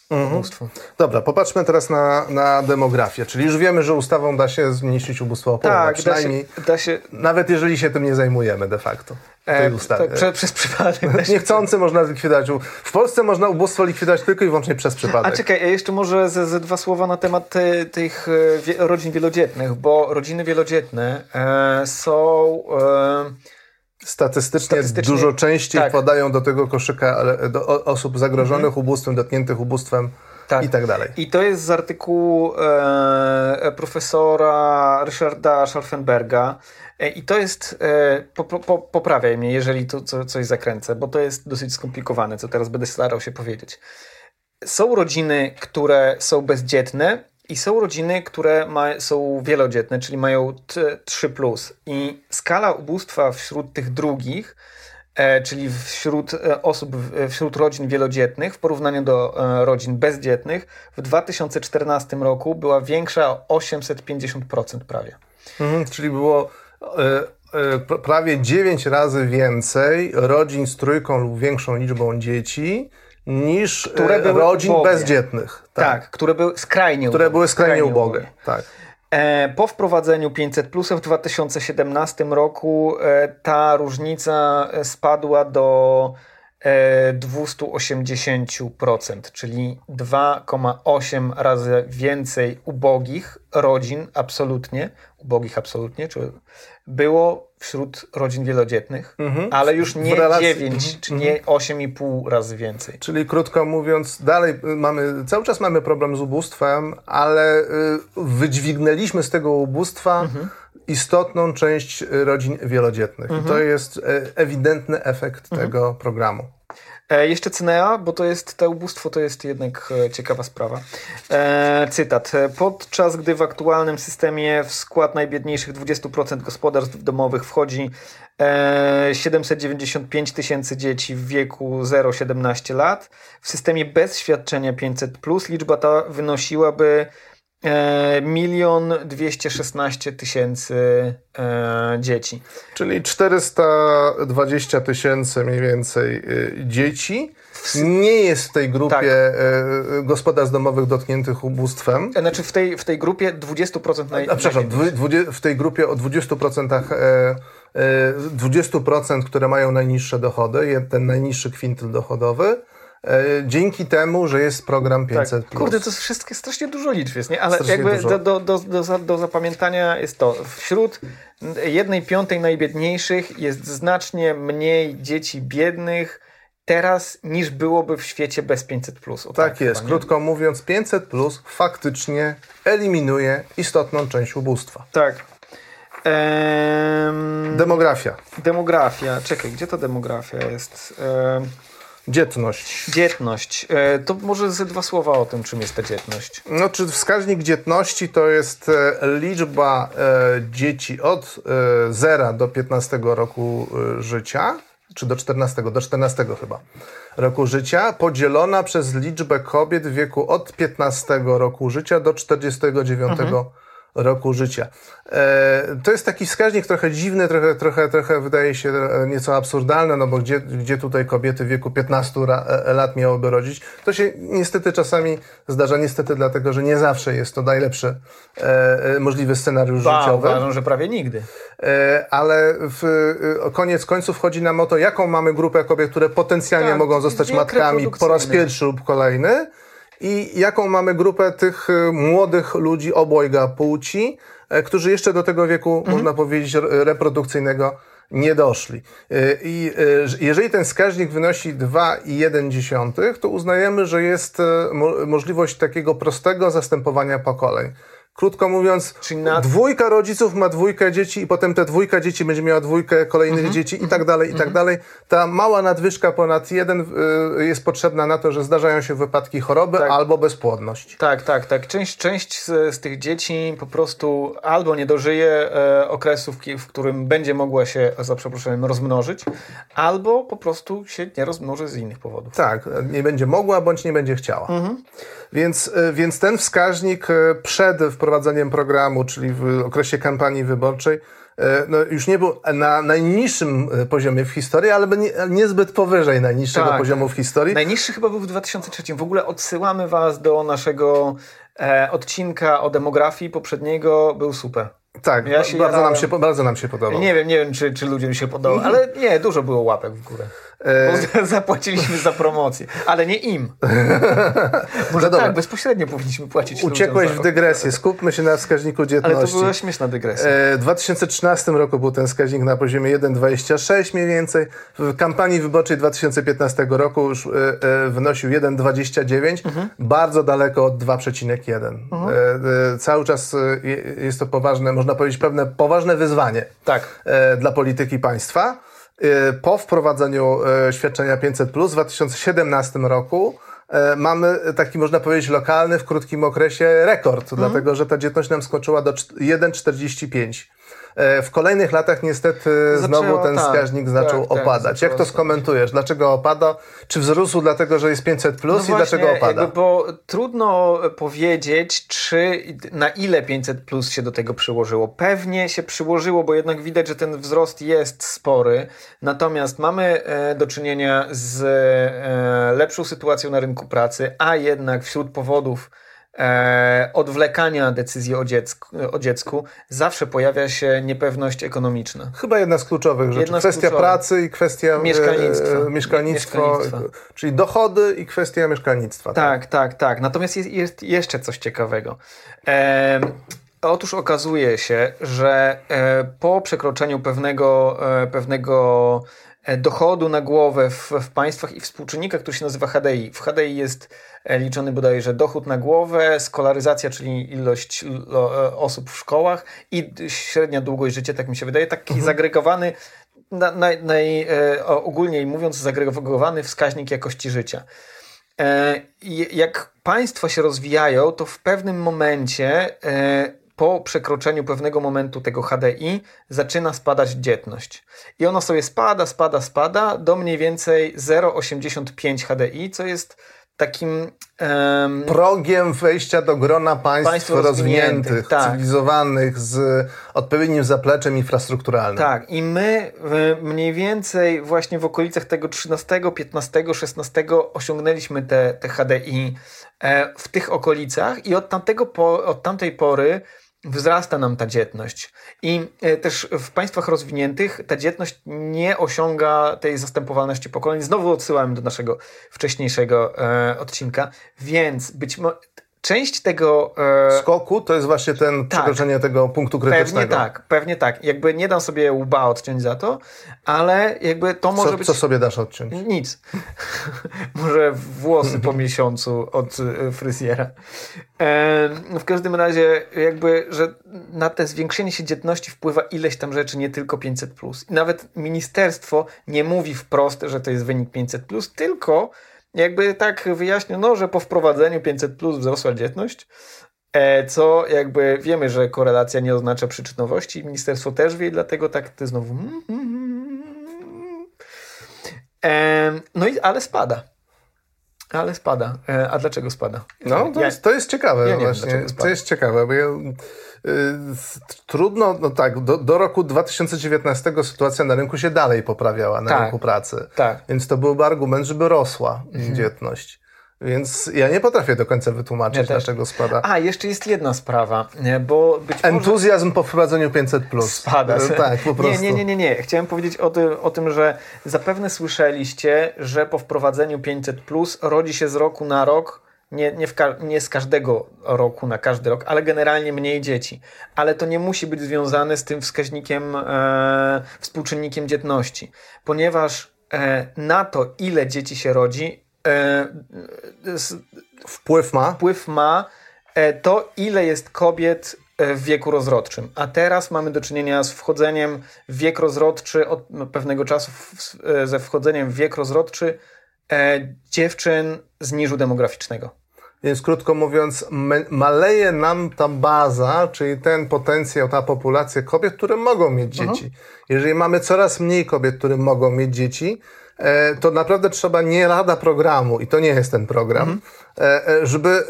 Ubóstwo. Dobra, popatrzmy teraz na, na demografię. Czyli już wiemy, że ustawą da się zmniejszyć ubóstwo o połowę. Tak, da się, przynajmniej, da się nawet jeżeli się tym nie zajmujemy de facto. W tej e, ustawie. tak, prze, przez przypadek. [laughs] Niechcący można zlikwidować. W Polsce można ubósttwo likwidować tylko i wyłącznie przez a przypadek. czekaj, a jeszcze może ze, ze dwa słowa na temat te, tych e, wie, rodzin wielodzietnych, bo rodziny wielodzietne e, są... E, Statystycznie, Statystycznie- dużo częściej tak. wpadają do tego koszyka ale do osób zagrożonych ubóstwem, dotkniętych ubóstwem Tak. i tak dalej. I to jest z artykułu e, profesora Ryszarda Scharfenberga. E, I to jest, e, po, po, poprawiaj mnie, jeżeli tu co, coś zakręcę, bo to jest dosyć skomplikowane, co teraz będę starał się powiedzieć. Są rodziny, które są bezdzietne i są rodziny, które ma, są wielodzietne, czyli mają t, 3. Plus. I skala ubóstwa wśród tych drugich, e, czyli wśród e, osób, wśród rodzin wielodzietnych w porównaniu do e, rodzin bezdzietnych w 2014 roku była większa o 850% prawie. Mhm, czyli było e, e, pr- prawie 9 razy więcej rodzin z trójką lub większą liczbą dzieci niż Które e, były rodzin ubogie. bezdzietnych. Tak, które były skrajnie Które ubogie, były skrajnie ubogie. Tak. E, Po wprowadzeniu 500 plus w 2017 roku e, ta różnica e, spadła do e, 280%, czyli 2,8 razy więcej ubogich rodzin absolutnie, ubogich absolutnie, czy było wśród rodzin wielodzietnych, ale już nie relacji- 9, czy nie 8,5 razy więcej. Czyli krótko mówiąc, dalej y, mamy, cały czas mamy problem z ubóstwem, ale y, wydźwignęliśmy z tego ubóstwa Mhm. istotną część rodzin wielodzietnych. I to jest y, ewidentny efekt Mhm. tego programu. E, jeszcze Cynea, bo to jest, to ubóstwo to jest jednak e, ciekawa sprawa. E, cytat. Podczas gdy w aktualnym systemie w skład najbiedniejszych 20% gospodarstw domowych wchodzi e, 795 tysięcy dzieci w wieku 0-17 lat, w systemie bez świadczenia 500 plus liczba ta wynosiłaby E, milion dwieście szesnaście tysięcy e, dzieci. Czyli 420 tysięcy mniej więcej e, dzieci nie jest w tej grupie tak. gospodarstw domowych dotkniętych ubóstwem. Znaczy w tej, w tej grupie 20% naj... A, przepraszam, w tej grupie o 20% 20%, które mają najniższe dochody, ten najniższy kwintyl dochodowy, E, dzięki temu, że jest program 500. Tak. Kurde, to wszystko strasznie dużo liczb jest, nie? Ale strasznie jakby do, do, do, do, do zapamiętania jest to, wśród jednej piątej najbiedniejszych jest znacznie mniej dzieci biednych teraz niż byłoby w świecie bez 500. Plus. tak, tak jest. Krótko mówiąc, 500 plus faktycznie eliminuje istotną część ubóstwa. Tak. Ehm, demografia. Demografia. Czekaj, gdzie to demografia jest? Ehm, Dzietność. Dzietność. E, to może ze dwa słowa o tym, czym jest ta dzietność. No, czy wskaźnik dzietności to jest e, liczba e, dzieci od 0 do 15 roku życia, czy do 14, do 14 chyba roku życia, podzielona przez liczbę kobiet w wieku od 15 roku życia do 49 mhm roku życia. E, to jest taki wskaźnik trochę dziwny, trochę, trochę, trochę wydaje się nieco absurdalny, no bo gdzie, gdzie tutaj kobiety w wieku 15 e, lat miałyby rodzić? To się niestety czasami zdarza, niestety dlatego, że nie zawsze jest to najlepszy e, możliwy scenariusz ba, życiowy. Uważam, że prawie nigdy. ale w, koniec końców chodzi nam o to, jaką mamy grupę kobiet, które potencjalnie tak, mogą zostać matkami po raz pierwszy lub kolejny, i jaką mamy grupę tych y, młodych ludzi obojga płci, e, którzy jeszcze do tego wieku, mhm. można powiedzieć, reprodukcyjnego nie doszli. Y, I y, jeżeli ten wskaźnik wynosi 2,1, to uznajemy, że jest możliwość takiego prostego zastępowania pokoleń. Krótko mówiąc, na... dwójka rodziców ma dwójkę dzieci i potem te dwójka dzieci będzie miała dwójkę kolejnych -hmm. dzieci i tak dalej, i tak mhm. dalej. Ta mała nadwyżka ponad jeden y, jest potrzebna na to, że zdarzają się wypadki choroby tak. albo bezpłodność. Tak, tak, tak. Część, część z, z tych dzieci po prostu albo nie dożyje e, okresu, w, w, którym będzie mogła się, za przeproszeniem, rozmnożyć, albo po prostu się nie rozmnoży z innych powodów. Tak, nie będzie mogła, bądź nie będzie chciała. Więc, e, więc ten wskaźnik e, przed wprowadzeniem programu, czyli w okresie kampanii wyborczej, e, no już nie był na najniższym poziomie w historii, ale nie, niezbyt powyżej najniższego tak. poziomu w historii. Najniższy chyba był w 2003. W ogóle odsyłamy Was do naszego e, odcinka o demografii poprzedniego. Był super. Tak, ja bardzo, nam się, bardzo nam się podobał. Nie wiem, nie wiem czy, czy ludziom się podobał, ale nie, dużo było łapek w górę. Bo zapłaciliśmy za promocję, ale nie im. [laughs] Może no tak, bezpośrednio powinniśmy płacić Uciekłeś w dygresję, skupmy się na wskaźniku dzietności. Ale to była śmieszna dygresja. W 2013 roku był ten wskaźnik na poziomie 1,26 mniej więcej. W kampanii wyborczej 2015 roku już e, e, wynosił 1,29, mhm. bardzo daleko od 2,1. Mhm. E, cały czas jest to poważne, można powiedzieć, pewne poważne wyzwanie tak. dla polityki państwa. Y, po wprowadzeniu y, świadczenia 500 w 2017 roku y, mamy taki, można powiedzieć, lokalny w krótkim okresie rekord, mm. dlatego że ta dzietność nam skoczyła do 1,45. E, w kolejnych latach niestety Zaczęło, znowu ten tak, wskaźnik zaczął tak, tak opadać. Jak to skomentujesz? Dlaczego opada? Czy wzrósł dlatego, że jest 500 plus no i właśnie, dlaczego opada? Bo trudno powiedzieć, czy na ile 500 plus się do tego przyłożyło. Pewnie się przyłożyło, bo jednak widać, że ten wzrost jest spory. Natomiast mamy e, do czynienia z e, lepszą sytuacją na rynku pracy, a jednak wśród powodów e, odwlekania decyzji o dziecku, o dziecku zawsze pojawia się niepewność ekonomiczna. Chyba jedna z kluczowych rzeczy. Jedna kwestia kluczowych. pracy i kwestia mieszkalnictwa. E, mieszkalnictwo, mieszkalnictwa, czyli dochody i kwestia mieszkalnictwa. Tak, tak, tak. tak. Natomiast jest, jest jeszcze coś ciekawego. E, Otóż okazuje się, że e, po przekroczeniu pewnego, e, pewnego e, dochodu na głowę w, w państwach i współczynnika, który się nazywa HDI. W HDI jest liczony bodajże dochód na głowę, skolaryzacja, czyli ilość osób w szkołach i średnia długość życia, tak mi się wydaje, taki mhm. zagregowany na, naj, naj, e, ogólniej mówiąc, zagregowany wskaźnik jakości życia. E, jak państwa się rozwijają, to w pewnym momencie e, po przekroczeniu pewnego momentu tego HDI zaczyna spadać dzietność. I ona sobie spada, spada, spada do mniej więcej 0,85 HDI, co jest takim um, progiem wejścia do grona państw, państw rozwiniętych, rozwiniętych tak. cywilizowanych, z odpowiednim zapleczem infrastrukturalnym. Tak, i my mniej więcej właśnie w okolicach tego 13, 15, 16 osiągnęliśmy te, te HDI e, w tych okolicach i od, tamtego po, od tamtej pory wzrasta nam ta dzietność. I e, też w państwach rozwiniętych ta dzietność nie osiąga tej zastępowalności pokoleń. Znowu odsyłam do naszego wcześniejszego e, odcinka, więc być może część tego... E... Skoku to jest właśnie ten tak, przekroczenie tego punktu krytycznego. Pewnie tak, pewnie tak. Jakby nie dam sobie łba odciąć za to, ale jakby to może co, być... Co sobie dasz odciąć? Nic. [laughs] może włosy po miesiącu od e, fryzjera. E, w każdym razie jakby, że na te zwiększenie się dzietności wpływa ileś tam rzeczy, nie tylko 500+. plus. nawet ministerstwo nie mówi wprost, że to jest wynik 500+, plus, tylko jakby tak wyjaśniono, że po wprowadzeniu 500 plus wzrosła dzietność, e, co jakby wiemy, że korelacja nie oznacza przyczynowości. Ministerstwo też wie, dlatego tak to znowu. Mm, mm, mm. No i ale spada. Ale spada. E, a dlaczego spada? No, to, ja, jest, to jest ciekawe ja właśnie. Wiem, to jest ciekawe, bo ja trudno, no tak, do, do, roku 2019 sytuacja na rynku się dalej poprawiała, na tak, rynku pracy. Tak. Więc to byłby argument, żeby rosła mhm. dzietność. Więc ja nie potrafię do końca wytłumaczyć, ja dlaczego spada. A, jeszcze jest jedna sprawa, bo być Entuzjazm może... po wprowadzeniu 500+. Plus. Spada. E, tak, po prostu. Nie, nie, nie, nie. Chciałem powiedzieć o tym, o tym, że zapewne słyszeliście, że po wprowadzeniu 500+, plus rodzi się z roku na rok nie, nie, nie z każdego roku na każdy rok, ale generalnie mniej dzieci. Ale to nie musi być związane z tym wskaźnikiem, e, współczynnikiem dzietności, ponieważ e, na to, ile dzieci się rodzi, e, wpływ ma, wpływ ma e, to, ile jest kobiet e, w wieku rozrodczym. A teraz mamy do czynienia z wchodzeniem w wiek rozrodczy od pewnego czasu, e, ze wchodzeniem w wiek rozrodczy dziewczyn z niżu demograficznego. Więc krótko mówiąc, maleje nam ta baza, czyli ten potencjał, ta populacja kobiet, które mogą mieć dzieci. Aha. Jeżeli mamy coraz mniej kobiet, które mogą mieć dzieci, E, to naprawdę trzeba nie lada programu, i to nie jest ten program, mhm. E, e, żeby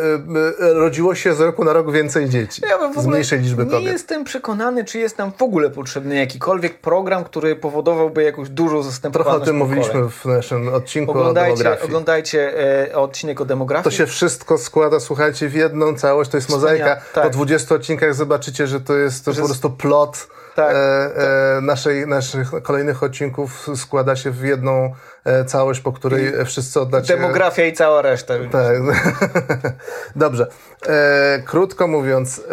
rodziło się z roku na rok więcej dzieci. Ja z mniejszej liczby kobiet. Nie jestem przekonany, czy jest nam w ogóle potrzebny jakikolwiek program, który powodowałby jakąś dużą zastępowalność Trochę o tym mówiliśmy w naszym odcinku oglądajcie, o demografii. Oglądajcie e, odcinek o demografii. To się wszystko składa, słuchajcie, w jedną całość, to jest mozaika. Tak. Po 20 odcinkach zobaczycie, że to jest to że po prostu plot tak, e, e, naszej, naszych kolejnych odcinków składa się w jedną e, całość, po której I wszyscy oddacie... Demografia i cała reszta. Tak. [laughs] Dobrze. E, krótko mówiąc, e,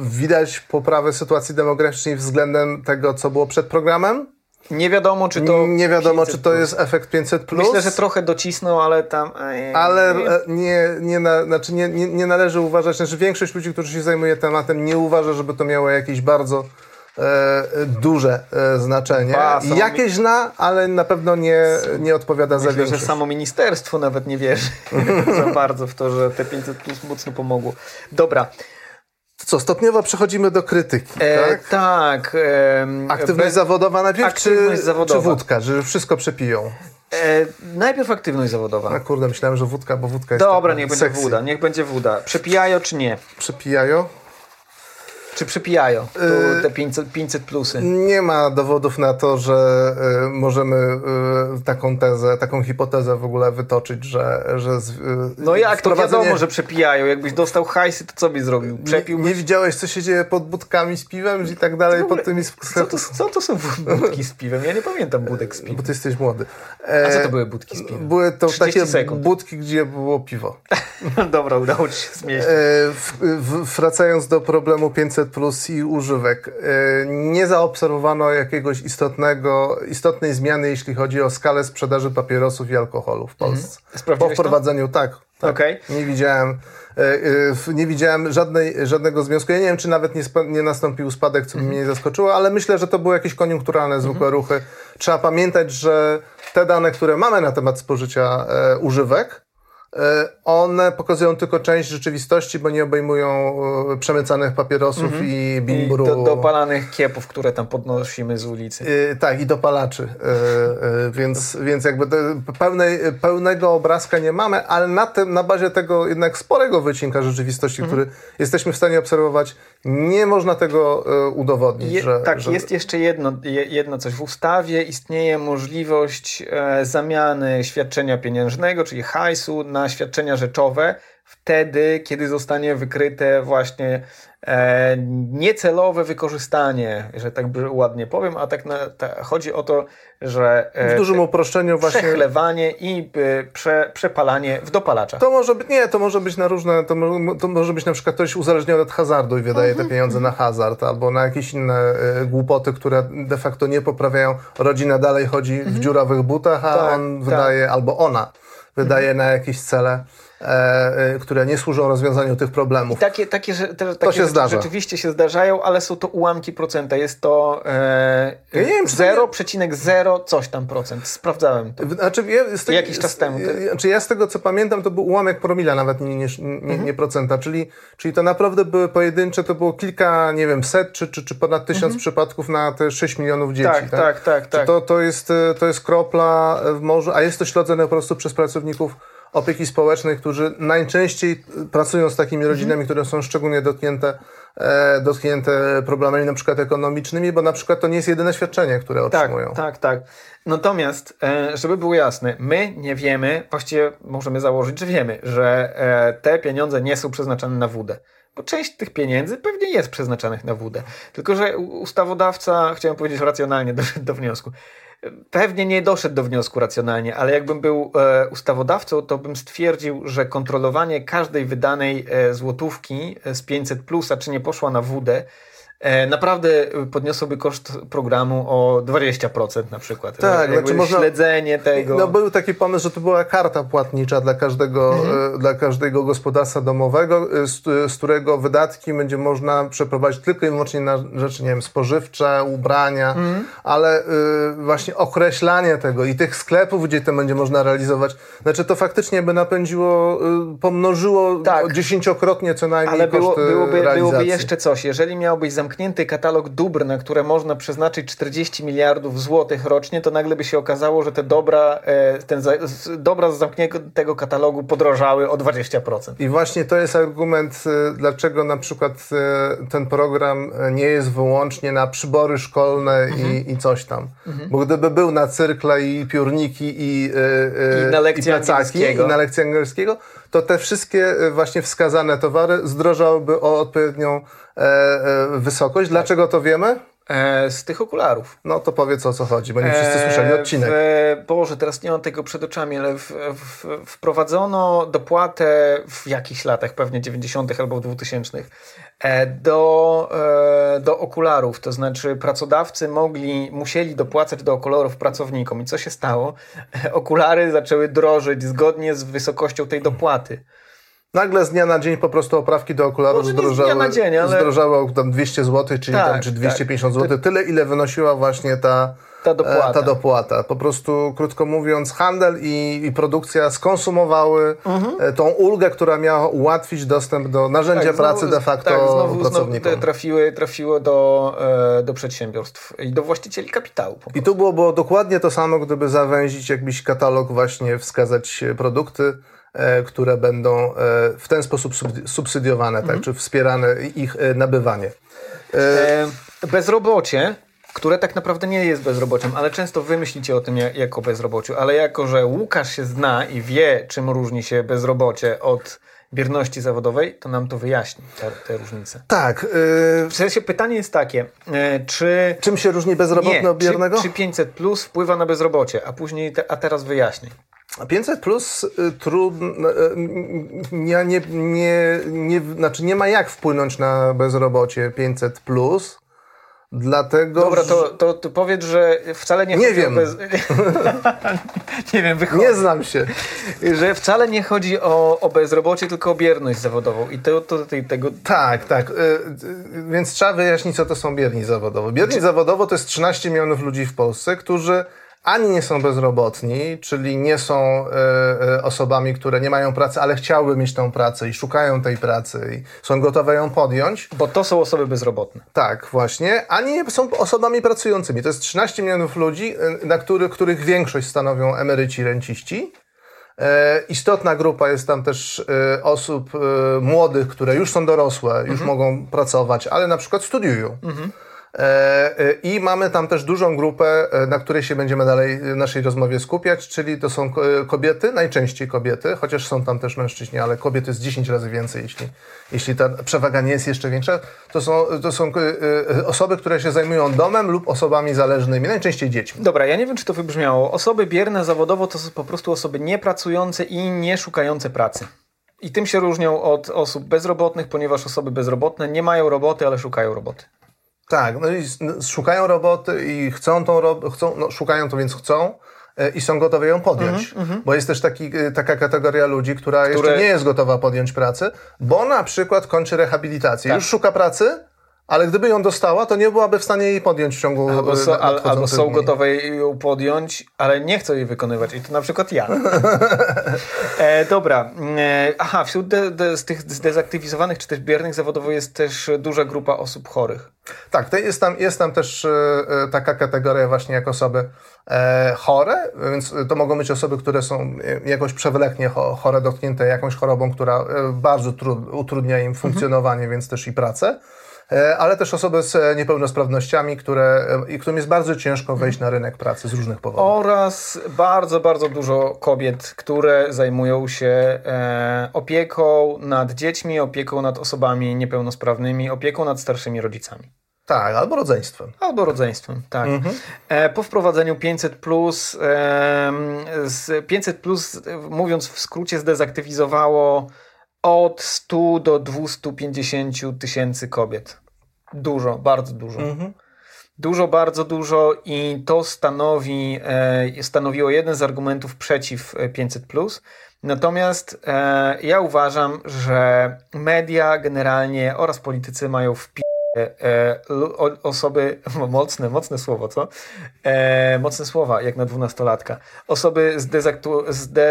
widać poprawę sytuacji demograficznej względem tego, co było przed programem? Nie wiadomo, czy to. Nie wiadomo, czy to jest efekt 500. Plus. Myślę, że trochę docisnął, ale tam. Ale nie, nie, na, znaczy nie, nie, nie należy uważać, znaczy większość ludzi, którzy się zajmuje tematem, nie uważa, żeby to miało jakieś bardzo e, duże e, znaczenie. Ba, Jakieś zna, ale na pewno nie, nie odpowiada Myślę, za większość. że samo ministerstwo nawet nie wierzy [laughs] za bardzo w to, że te 500 plus mocno pomogło. Dobra. Co, stopniowo przechodzimy do krytyki, e, tak? Tak. E, aktywność zawodowa najpierw, aktywność czy, zawodowa. czy wódka, że wszystko przepiją? E, najpierw aktywność zawodowa. A kurde, myślałem, że wódka, bo wódka jest Dobra, niech będzie wóda, niech będzie wóda. Przepijają czy nie? Przepijają. Czy przypijają y, te 500, 500 plusy? Nie ma dowodów na to, że y, możemy y, taką tezę, taką hipotezę w ogóle wytoczyć, że... że no jak to wiadomo, że przepijają. Jakbyś dostał hajsy, to co byś zrobił? Przepił? Nie, nie widziałeś, co się dzieje pod budkami z piwem i tak dalej, pod tymi co to, co to są budki z piwem? Ja nie pamiętam budek z piwem. Bo ty jesteś młody. E, A co to były budki z piwem? Były to takie sekund. budki, gdzie było piwo. [laughs] Dobra, udało ci się zmieścić. E, w, w, wracając do problemu 500 plus i używek. E, nie zaobserwowano jakiegoś istotnego, istotnej zmiany, jeśli chodzi o skalę sprzedaży papierosów i alkoholu w mhm. Polsce. Mhm. Po wprowadzeniu, to? tak, Tak. Okay. Nie widziałem, e, nie widziałem żadnej, żadnego związku. Ja nie wiem, czy nawet nie, nie nastąpił spadek, co by mnie zaskoczyło, ale myślę, że to były jakieś koniunkturalne, zwykłe ruchy. Trzeba pamiętać, że te dane, które mamy na temat spożycia e, używek, E, one pokazują tylko część rzeczywistości, bo nie obejmują e, przemycanych papierosów -hmm. i bimbru. I do, dopalanych kiepów, które tam podnosimy z ulicy. Yy, tak, i dopalaczy. Yy, więc, więc jakby pełnej, pełnego obrazka nie mamy, ale na, tym, na bazie tego jednak sporego wycinka rzeczywistości, -hmm. który jesteśmy w stanie obserwować, nie można tego udowodnić. Je, że, tak, że... jest jeszcze jedno, jedno coś. W ustawie istnieje możliwość e, zamiany świadczenia pieniężnego, czyli hajsu na świadczenia rzeczowe wtedy, kiedy zostanie wykryte właśnie e, niecelowe wykorzystanie, że tak ładnie powiem, a tak na, ta, chodzi o to, że e, w dużym uproszczeniu właśnie przechlewanie i e, prze, przepalanie w dopalaczach. To może być, nie, to może być na różne, to, to może być na przykład ktoś uzależniony od hazardu i wydaje te mhm. pieniądze na hazard, albo na jakieś inne e, głupoty, które de facto nie poprawiają. Rodzina dalej chodzi w mhm. dziurawych butach, a tak, on tak. wydaje, albo ona wydaje na jakieś cele, e, e, które nie służą rozwiązaniu tych problemów. Takie, takie, takie to się zdarza. rzeczywiście się zdarzają, ale są to ułamki procenta. Jest to e, ja nie wiem, 0,0 coś tam procent. Sprawdzałem to. Znaczy, ja jakiś czas temu. Tak? Znaczy ja z tego co pamiętam, to był ułamek promila, nawet nie, nie, nie, mhm. nie procenta, czyli, czyli to naprawdę były pojedyncze, to było kilka, nie wiem, set czy, czy, czy ponad tysiąc mhm. przypadków na te 6 milionów dzieci. Tak, tak, tak. tak, tak. To, to, jest, to jest kropla w morzu, a jest to śledzone po prostu przez pracowników opieki społecznej, którzy najczęściej pracują z takimi rodzinami, mhm. które są szczególnie dotknięte, e, dotknięte problemami na przykład ekonomicznymi, bo na przykład to nie jest jedyne świadczenie, które tak, otrzymują. Tak, tak, tak. Natomiast, e, żeby było jasne, my nie wiemy, właściwie możemy założyć, że wiemy, że e, te pieniądze nie są przeznaczane na wódę. Bo część tych pieniędzy pewnie jest przeznaczanych na wódę. Tylko, że ustawodawca, chciałem powiedzieć racjonalnie, [laughs] doszedł do wniosku, Pewnie nie doszedł do wniosku racjonalnie, ale jakbym był e, ustawodawcą, to bym stwierdził, że kontrolowanie każdej wydanej e, złotówki z 500 plusa, czy nie poszła na wódę, E, naprawdę podniosłoby koszt programu o 20% na przykład. Tak, znaczy można, śledzenie tego. No był taki pomysł, że to była karta płatnicza dla każdego, mhm. E, dla każdego gospodarstwa domowego, e, z, z, którego wydatki będzie można przeprowadzić tylko i wyłącznie na rzeczy, nie wiem, spożywcze, ubrania, mhm. ale y, właśnie określanie tego i tych sklepów, gdzie to będzie można realizować, znaczy to faktycznie by napędziło, y, pomnożyło tak. dziesięciokrotnie co najmniej ale było, byłoby, byłoby jeszcze coś, jeżeli miałbyś zamknięty zamknięty katalog dóbr, na które można przeznaczyć 40 miliardów złotych rocznie, to nagle by się okazało, że te dobra, e, ten, dobra z zamkniętego katalogu podrożały o 20%. I właśnie to jest argument, e, dlaczego na przykład e, ten program nie jest wyłącznie na przybory szkolne mhm. i, i coś tam. Mhm. Bo gdyby był na cyrkle i piórniki i, i na lekcję angielskiego. i na lekcję angielskiego, to te wszystkie właśnie wskazane towary zdrożałyby o odpowiednią wysokość. Dlaczego to wiemy? E, z tych okularów. No to powiedz o co chodzi, bo nie wszyscy słyszeli odcinek. W, Boże, teraz nie mam tego przed oczami, ale w, w, wprowadzono dopłatę w jakichś latach, pewnie 90. albo 2000 do, do okularów. To znaczy pracodawcy mogli, musieli dopłacać do okularów pracownikom. I co się stało? Okulary zaczęły drożyć zgodnie z wysokością tej dopłaty. Nagle z dnia na dzień po prostu oprawki do okularów zdrożały, dzień, ale... zdrożały tam 200 zł, czyli tak, tam, czy 250 tak. zł, tyle ile wynosiła właśnie ta, ta, dopłata. E, ta dopłata. Po prostu, krótko mówiąc, handel i, i produkcja skonsumowały mhm. E, tą ulgę, która miała ułatwić dostęp do narzędzia tak, pracy de facto tak, znowu, pracownikom. Znowu trafiły, trafiły do, e, do przedsiębiorstw i do właścicieli kapitału. I tu było, było dokładnie to samo, gdyby zawęzić jakiś katalog, właśnie wskazać produkty, które będą e, w ten sposób subsydiowane, tak, mhm. czy wspierane ich e, nabywanie. Bezrobocie, które tak naprawdę nie jest bezrobociem, ale często wy myślicie o tym jako bezrobociu, ale jako, że Łukasz się zna i wie, czym różni się bezrobocie od bierności zawodowej, to nam to wyjaśni, te, te różnice. Tak. Yy... W sensie pytanie jest takie, yy, czy... Czym się różni bezrobotny od biernego? Czy, czy 500 plus wpływa na bezrobocie, a później, te, a teraz wyjaśnij. 500 plus y, trudno, y, nie, nie, nie, nie, znaczy nie ma jak wpłynąć na bezrobocie 500 plus, Dlatego. Dobra, to, to, to powiedz, że wcale nie, Nie chodzi wiem. o bez... [laughs] nie wiem, wychodzi. Nie znam się. Że wcale nie chodzi o, o bezrobocie, tylko o bierność zawodową. I to, to, to tego. Tak, tak. Y, y, Więc trzeba wyjaśnić, co to są bierni zawodowo. Bierni zawodowo to jest 13 milionów ludzi w Polsce, którzy ani nie są bezrobotni, czyli nie są y, y, osobami, które nie mają pracy, ale chciałyby mieć tą pracę i szukają tej pracy i są gotowe ją podjąć. Bo to są osoby bezrobotne. Tak, właśnie. Ani nie są osobami pracującymi. To jest 13 milionów ludzi, y, na których, których większość stanowią emeryci, renciści. Istotna grupa jest tam też osób młodych, które już są dorosłe, już mogą pracować, ale na przykład studiują. E, I mamy tam też dużą grupę, e, na której się będziemy dalej w naszej rozmowie skupiać, czyli to są ko- e, kobiety, najczęściej kobiety, chociaż są tam też mężczyźni, ale kobiet jest 10 razy więcej, jeśli, jeśli ta przewaga nie jest jeszcze większa. To są, to są e, e, osoby, które się zajmują domem lub osobami zależnymi, najczęściej dziećmi. Dobra, ja nie wiem, czy to wybrzmiało. Osoby bierne zawodowo to są po prostu osoby niepracujące i nie szukające pracy. I tym się różnią od osób bezrobotnych, ponieważ osoby bezrobotne nie mają roboty, ale szukają roboty. Tak, no i s- n- szukają roboty i chcą tą robotę, chcą, no, szukają to więc chcą e, i są gotowe ją podjąć. Bo jest też taki, e, taka kategoria ludzi, która jeszcze nie jest gotowa podjąć pracy, bo na przykład kończy rehabilitację. Już szuka pracy, ale gdyby ją dostała, to nie byłaby w stanie jej podjąć w ciągu Albo, e, so, al, albo są dni. gotowe ją podjąć, ale nie chcą jej wykonywać. I to na przykład ja. [laughs] e, dobra. E, aha, wśród de, de, z tych zdezaktywizowanych czy też biernych zawodowo jest też duża grupa osób chorych. Tak, to jest, tam, jest tam też e, e, taka kategoria właśnie jak osoby e, chore, więc to mogą być osoby, które są jakoś przewleknie cho- chore, dotknięte jakąś chorobą, która bardzo tru, utrudnia im funkcjonowanie, więc też i pracę. E, Ale też osoby z e, niepełnosprawnościami, które, e, i którym jest bardzo ciężko wejść na rynek pracy z różnych powodów. Oraz bardzo, bardzo dużo kobiet, które zajmują się opieką nad dziećmi, opieką nad osobami niepełnosprawnymi, opieką nad starszymi rodzicami. Tak, albo rodzeństwem. Albo rodzeństwem, tak. E, po wprowadzeniu 500, plus, em, z 500, plus, mówiąc w skrócie, zdezaktywizowało od 100 do 250 tysięcy kobiet. Dużo, bardzo dużo. Dużo, bardzo dużo i to stanowi, e, stanowiło jeden z argumentów przeciw e, 500. Natomiast e, ja uważam, że media generalnie oraz politycy mają w e, lu- o- osoby, [laughs] mocne, mocne słowo, co? E, mocne słowa, jak na dwunastolatka. Osoby zdezaktu, zde,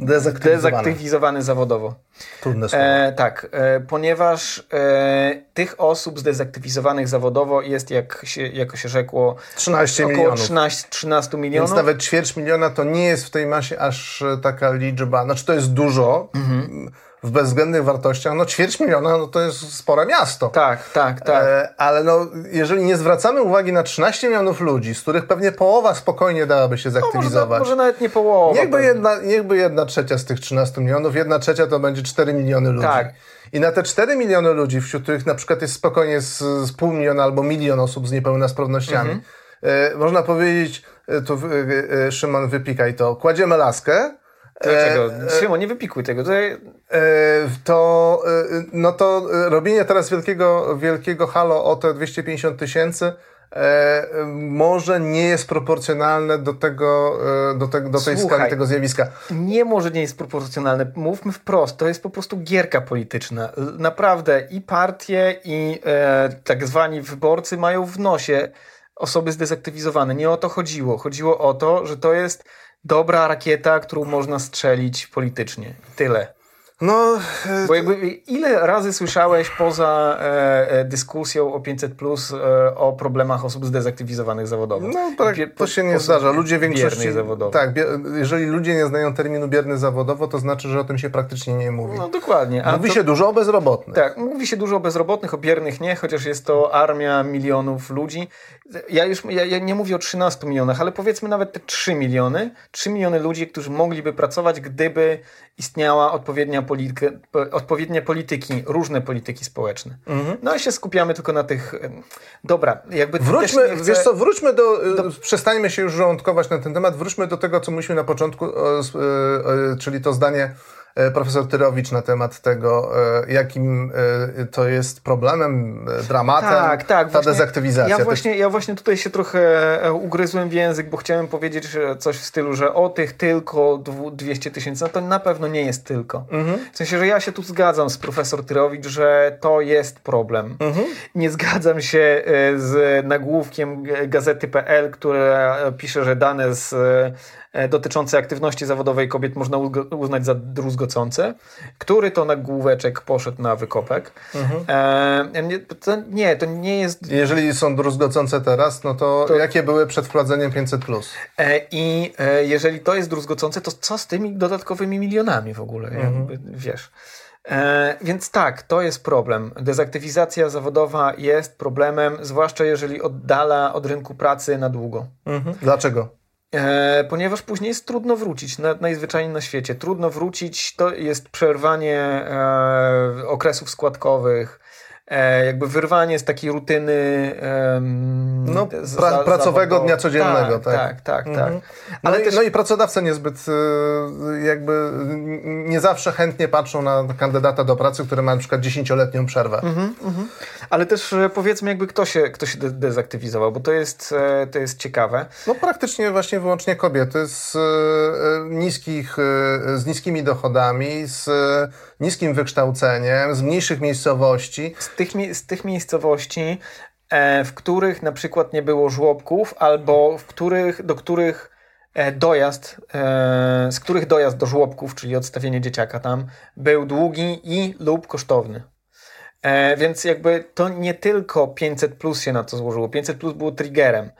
Dezaktywizowane. dezaktywizowane zawodowo. Trudne słowo. E, tak, e, ponieważ e, tych osób zdezaktywizowanych zawodowo jest, jak się, jako się rzekło, 13 około milionów. 13, 13 milionów. Więc nawet ćwierć miliona to nie jest w tej masie aż e, taka liczba. Znaczy to jest dużo Mhm. W bezwzględnych wartościach. No ćwierć miliona no to jest spore miasto. Tak, tak, tak. E, ale no, jeżeli nie zwracamy uwagi na 13 milionów ludzi, z których pewnie połowa spokojnie dałaby się no, może, zaktywizować. może nawet nie połowa. Niechby pewnie. jedna, niechby jedna trzecia z tych 13 milionów, jedna trzecia to będzie 4 miliony ludzi. Tak. I na te 4 miliony ludzi, wśród których na przykład jest spokojnie z, z pół miliona albo milion osób z niepełnosprawnościami, Mhm. e, można powiedzieć, e, tu e, e, Szymon wypikaj to, kładziemy laskę, Dlaczego? Szymon, nie wypikuj tego. To, e, e, no to e, robienie teraz wielkiego, wielkiego halo o te 250 tysięcy e, może nie jest proporcjonalne do tego, e, do, tego, do tej Słuchaj. skali tego zjawiska. nie może nie jest proporcjonalne. Mówmy wprost, to jest po prostu gierka polityczna. Naprawdę i partie, i e, tak zwani wyborcy mają w nosie osoby zdezaktywizowane. Nie o to chodziło. Chodziło o to, że to jest dobra rakieta, którą można strzelić politycznie. Tyle. No, e, Bo jakby ile razy słyszałeś poza e, e, dyskusją o 500 plus e, o problemach osób zdezaktywizowanych zawodowo? No tak, Bie- to się nie zdarza. Ludzie większości. zawodowo. Tak, jeżeli ludzie nie znają terminu bierny zawodowo, to znaczy, że o tym się praktycznie nie mówi. No dokładnie. A mówi to- się dużo o bezrobotnych. Tak, mówi się dużo o bezrobotnych, o biernych nie, chociaż jest to armia milionów ludzi. Ja już ja, ja nie mówię o 13 milionach, ale powiedzmy nawet te 3 miliony. 3 miliony ludzi, którzy mogliby pracować, gdyby istniała odpowiednia, polityka, odpowiednie polityki, różne polityki społeczne. No i się skupiamy tylko na tych. Dobra, jakby Wróćmy, chcę- wiesz co, wróćmy do, do... Przestańmy się już żołądkować na ten temat. Wróćmy do tego, co mówiliśmy na początku, e, e, czyli to zdanie e, profesor Tyrowicz na temat tego, e, jakim e, to jest problemem, dramatem tak, tak, ta właśnie, dezaktywizacja. Ja właśnie, ja właśnie tutaj się trochę ugryzłem w język, bo chciałem powiedzieć coś w stylu, że o tych tylko 200 tysięcy, no to na pewno nie jest tylko. Mhm. W sensie, że ja się tu zgadzam z profesor Tyrowicz, że to jest problem. Mhm. Nie zgadzam się z nagłówkiem gazety.pl, które pisze, że dane z E, dotyczące aktywności zawodowej kobiet można uznać za druzgocące. Który to nagłóweczek poszedł na wykopek? Mhm. E, to, nie, to nie jest... Jeżeli są druzgocące teraz, no to, to... jakie były przed wprowadzeniem 500+. E, I e, jeżeli to jest druzgocące, to co z tymi dodatkowymi milionami w ogóle? Mhm. Jakby, wiesz... E, więc tak, to jest problem. Dezaktywizacja zawodowa jest problemem, zwłaszcza jeżeli oddala od rynku pracy na długo. Mhm. Dlaczego? E, ponieważ później jest trudno wrócić, na, najzwyczajniej na świecie. Trudno wrócić, to jest przerwanie e, okresów składkowych, jakby wyrwanie z takiej rutyny no, pra, za, pracowego dnia codziennego. Tak, tak, tak. tak, mhm. tak. No, i, też... no i pracodawcy niezbyt e, jakby nie zawsze chętnie patrzą na kandydata do pracy, który ma na przykład dziesięcioletnią przerwę. Mhm, mhm. Ale też e, powiedzmy jakby kto się, kto się dezaktywizował, bo to jest, e, to jest ciekawe. No praktycznie właśnie wyłącznie kobiety z niskich, z niskimi dochodami, z niskim wykształceniem, z mniejszych miejscowości. Z tych, z tych miejscowości, e, w których na przykład nie było żłobków, albo w których, do których e, dojazd, e, z których dojazd do żłobków, czyli odstawienie dzieciaka tam, był długi i lub kosztowny. Więc jakby to nie tylko 500 plus się na to złożyło. 500 plus było triggerem.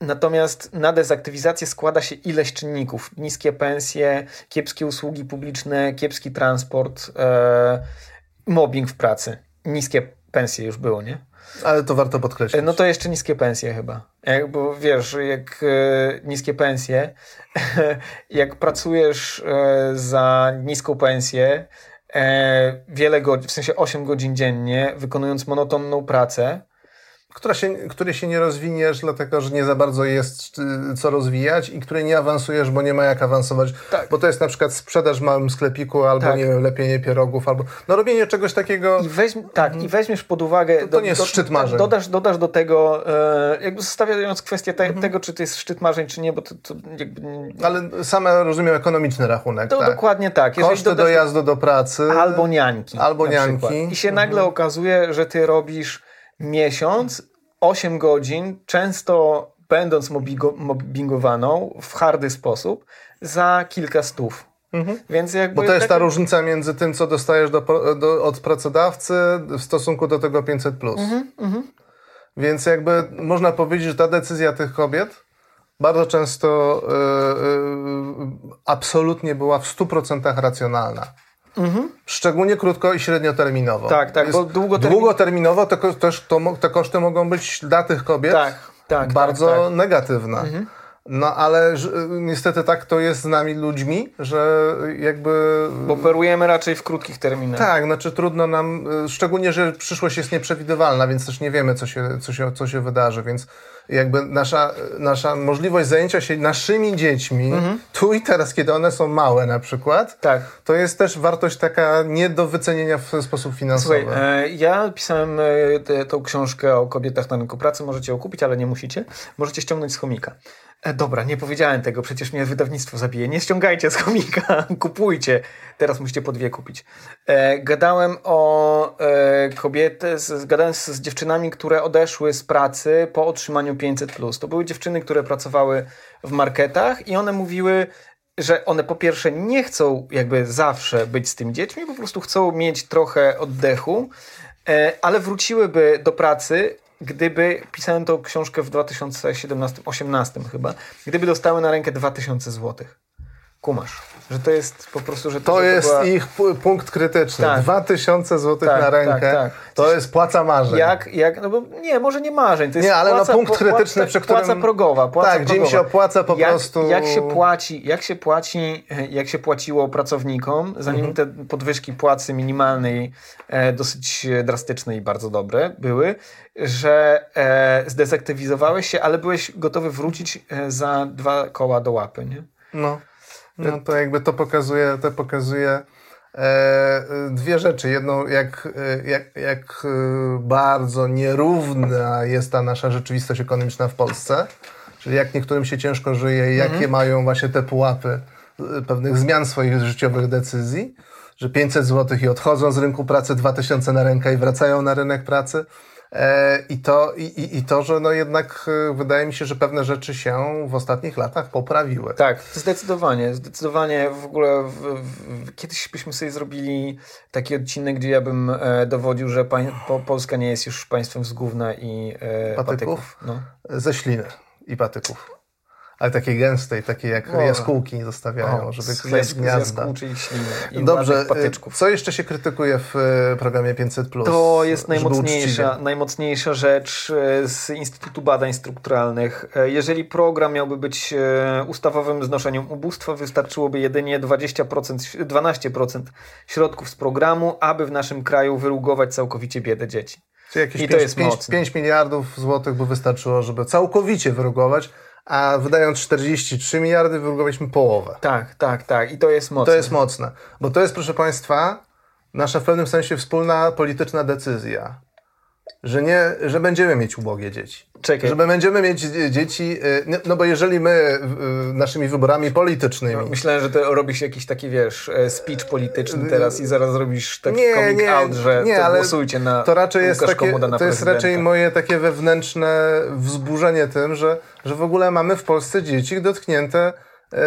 Natomiast na dezaktywizację składa się ileś czynników. Niskie pensje, kiepskie usługi publiczne, kiepski transport, mobbing w pracy. Niskie pensje już było, nie? Ale to warto podkreślić. No to jeszcze niskie pensje chyba. Jak, bo wiesz, jak e, niskie pensje, [laughs] jak pracujesz e, za niską pensję, e, wiele godzin, w sensie 8 godzin dziennie, wykonując monotonną pracę, która się, której się nie rozwiniesz, dlatego że nie za bardzo jest y, co rozwijać i której nie awansujesz, bo nie ma jak awansować. Tak. Bo to jest na przykład sprzedaż w małym sklepiku, albo tak. nie wiem, lepienie pierogów, albo no robienie czegoś takiego. I weź, tak, i weźmiesz pod uwagę. To, to nie jest do, szczyt marzeń. Dodasz, dodasz do tego, e, jakby zostawiając kwestię te, mhm. tego, czy to jest szczyt marzeń, czy nie, bo to, to jakby. Ale same rozumiem ekonomiczny rachunek. To tak. dokładnie tak. Jeżeli Koszty dodasz, dojazdu do pracy. Albo niańki. Albo niańki. I się nagle mhm. okazuje, że ty robisz miesiąc 8 godzin, często będąc mobbingowaną w hardy sposób, za kilka stów. Mhm. Więc jakby Bo to jest tak... ta różnica między tym, co dostajesz do, do, od pracodawcy w stosunku do tego 500. Mhm, mhm. Więc jakby można powiedzieć, że ta decyzja tych kobiet bardzo często yy, yy, absolutnie była w 100% racjonalna. Mhm. Szczególnie krótko i średnioterminowo. Tak, tak, bo długotermin... długoterminowo te, też to, te koszty mogą być dla tych kobiet tak, tak, bardzo tak, tak. negatywne. Mhm. No ale niestety tak to jest z nami ludźmi, że jakby... Bo operujemy raczej w krótkich terminach. Tak, znaczy trudno nam, szczególnie, że przyszłość jest nieprzewidywalna, więc też nie wiemy, co się, co się, co się wydarzy, więc jakby nasza, nasza możliwość zajęcia się naszymi dziećmi, mhm. tu i teraz, kiedy one są małe na przykład, tak. to jest też wartość taka nie do wycenienia w sposób finansowy. Słuchaj, e, ja pisałem e, tą książkę o kobietach na rynku pracy, możecie ją kupić, ale nie musicie. Możecie ściągnąć z chomika. E, dobra, nie powiedziałem tego, przecież mnie wydawnictwo zabije. Nie ściągajcie z chomika, [laughs] kupujcie. Teraz musicie po dwie kupić. E, gadałem o e, kobiety, z, gadałem z, z, dziewczynami, które odeszły z pracy po otrzymaniu 500+. To były dziewczyny, które pracowały w marketach i one mówiły, że one po pierwsze nie chcą jakby zawsze być z tymi dziećmi, po prostu chcą mieć trochę oddechu, e, ale wróciłyby do pracy gdyby, pisałem tą książkę w 2017-18 chyba, gdyby dostały na rękę 2000 złotych. Kumasz. Że to jest po prostu, że to, to że jest była... ich punkt krytyczny. Tak. 2000 zł tak, na rękę tak, tak. to jest płaca marzeń. Jak, jak, no bo nie, może nie marzeń. To jest nie, ale no płaca, no punkt krytyczny, płaca, przy którym... Płaca progowa. Płaca tak, gdzie mi się opłaca po jak, prostu... Jak się płaci, jak się płaci, jak się płaciło pracownikom, zanim mhm. te podwyżki płacy minimalnej e, dosyć drastyczne i bardzo dobre były, że e, zdezaktywizowałeś się, ale byłeś gotowy wrócić e, za dwa koła do łapy, nie? No. No to jakby to pokazuje, to pokazuje e, dwie rzeczy. Jedną, jak, e, jak, jak e, bardzo nierówna jest ta nasza rzeczywistość ekonomiczna w Polsce, czyli jak niektórym się ciężko żyje i jakie mhm. mają właśnie te pułapy pewnych zmian swoich życiowych decyzji, że 500 zł i odchodzą z rynku pracy, 2000 na rękę i wracają na rynek pracy. E, I to, i, I to, że no jednak e, wydaje mi się, że pewne rzeczy się w ostatnich latach poprawiły. Tak, zdecydowanie. Zdecydowanie w ogóle w, w, kiedyś byśmy sobie zrobili taki odcinek, gdzie ja bym e, dowodził, że pań, po, Polska nie jest już państwem z gówna i e, patyków. patyków. No. Ze śliny i patyków ale takiej gęstej, takiej jak o, jaskółki zostawiają, o, żeby kleść gniazda. I Dobrze, y, co jeszcze się krytykuje w y, programie 500+. To jest najmocniejsza, najmocniejsza rzecz y, z Instytutu Badań Strukturalnych. Jeżeli program miałby być ustawowym znoszeniem ubóstwa, wystarczyłoby jedynie 20%, 12% środków z programu, aby w naszym kraju wyrugować całkowicie biedę dzieci. Czyli jakieś I 5, to jest 5, 5 miliardów złotych by wystarczyło, żeby całkowicie wyrugować a wydając 43 miliardy wyrugowaliśmy połowę. Tak, tak, tak. I to jest mocne. To jest mocne. Bo to jest, proszę Państwa, nasza w pewnym sensie wspólna polityczna decyzja że, nie, że będziemy mieć ubogie dzieci. Czekaj. Że będziemy mieć dzieci, y, no bo jeżeli my naszymi wyborami politycznymi... No, myślałem, że to robisz jakiś taki, wiesz, e, speech polityczny teraz i zaraz robisz taki nie, coming nie, out, że nie, to ale głosujcie na To raczej jest takie, To jest raczej moje takie wewnętrzne wzburzenie tym, że, że w ogóle mamy w Polsce dzieci dotknięte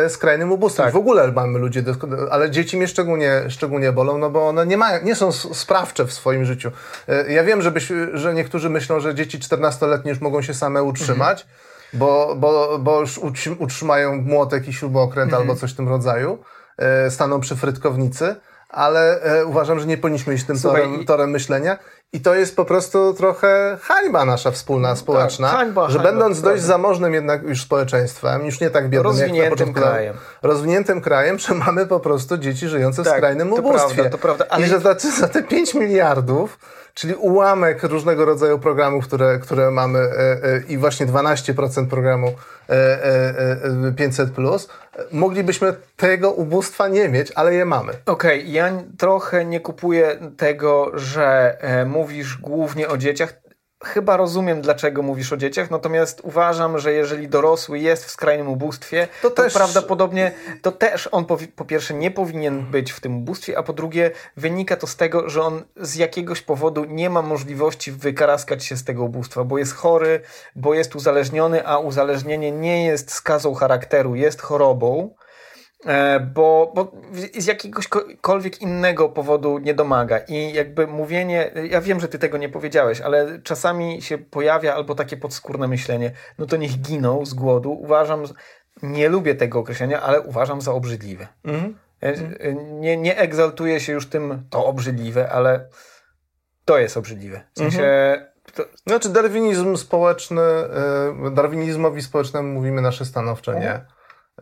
skrajnym ubóstwem. Tak. W ogóle mamy ludzie, ale dzieci mnie szczególnie, szczególnie bolą, no bo one nie, mają, nie są sprawcze w swoim życiu. E, ja wiem, że, byś, że niektórzy myślą, że dzieci 14-letnie już mogą się same utrzymać, mhm. bo, bo, bo już utrzymają młotek i śrubokręt mhm. albo coś w tym rodzaju, e, staną przy frytkownicy ale e, uważam, że nie powinniśmy iść tym Słuchaj, torem, torem myślenia. I to jest po prostu trochę hańba nasza wspólna, tak, społeczna, tak, hańba, że hańba, będąc dość zamożnym jednak już społeczeństwem, już nie tak biednym jak na początku, krajem. rozwiniętym krajem, że mamy po prostu dzieci żyjące tak, w skrajnym ubóstwie. Prawda, to prawda, ale... I że za, za te 5 miliardów czyli ułamek różnego rodzaju programów, które, które mamy e, e, i właśnie 12% programu 500+, plus, moglibyśmy tego ubóstwa nie mieć, ale je mamy. Okej, okay, ja trochę nie kupuję tego, że e, mówisz głównie o dzieciach chyba rozumiem, dlaczego mówisz o dzieciach, natomiast uważam, że jeżeli dorosły jest w skrajnym ubóstwie, to, to też... prawdopodobnie to też on po, po, pierwsze nie powinien być w tym ubóstwie, a po drugie wynika to z tego, że on z jakiegoś powodu nie ma możliwości wykaraskać się z tego ubóstwa, bo jest chory, bo jest uzależniony, a uzależnienie nie jest skazą charakteru, jest chorobą. E, bo, bo z jakiegośkolwiek innego powodu nie domaga. I jakby mówienie, ja wiem, że ty tego nie powiedziałeś, ale czasami się pojawia albo takie podskórne myślenie, no to niech giną z głodu. Uważam, nie lubię tego określenia, ale uważam za obrzydliwe. Mm. Nie, nie egzaltuję się już tym, to obrzydliwe, ale to jest obrzydliwe. W sensie. Mm -hmm. To... Znaczy, darwinizm społeczny, darwinizmowi społecznemu mówimy nasze stanowcze nie.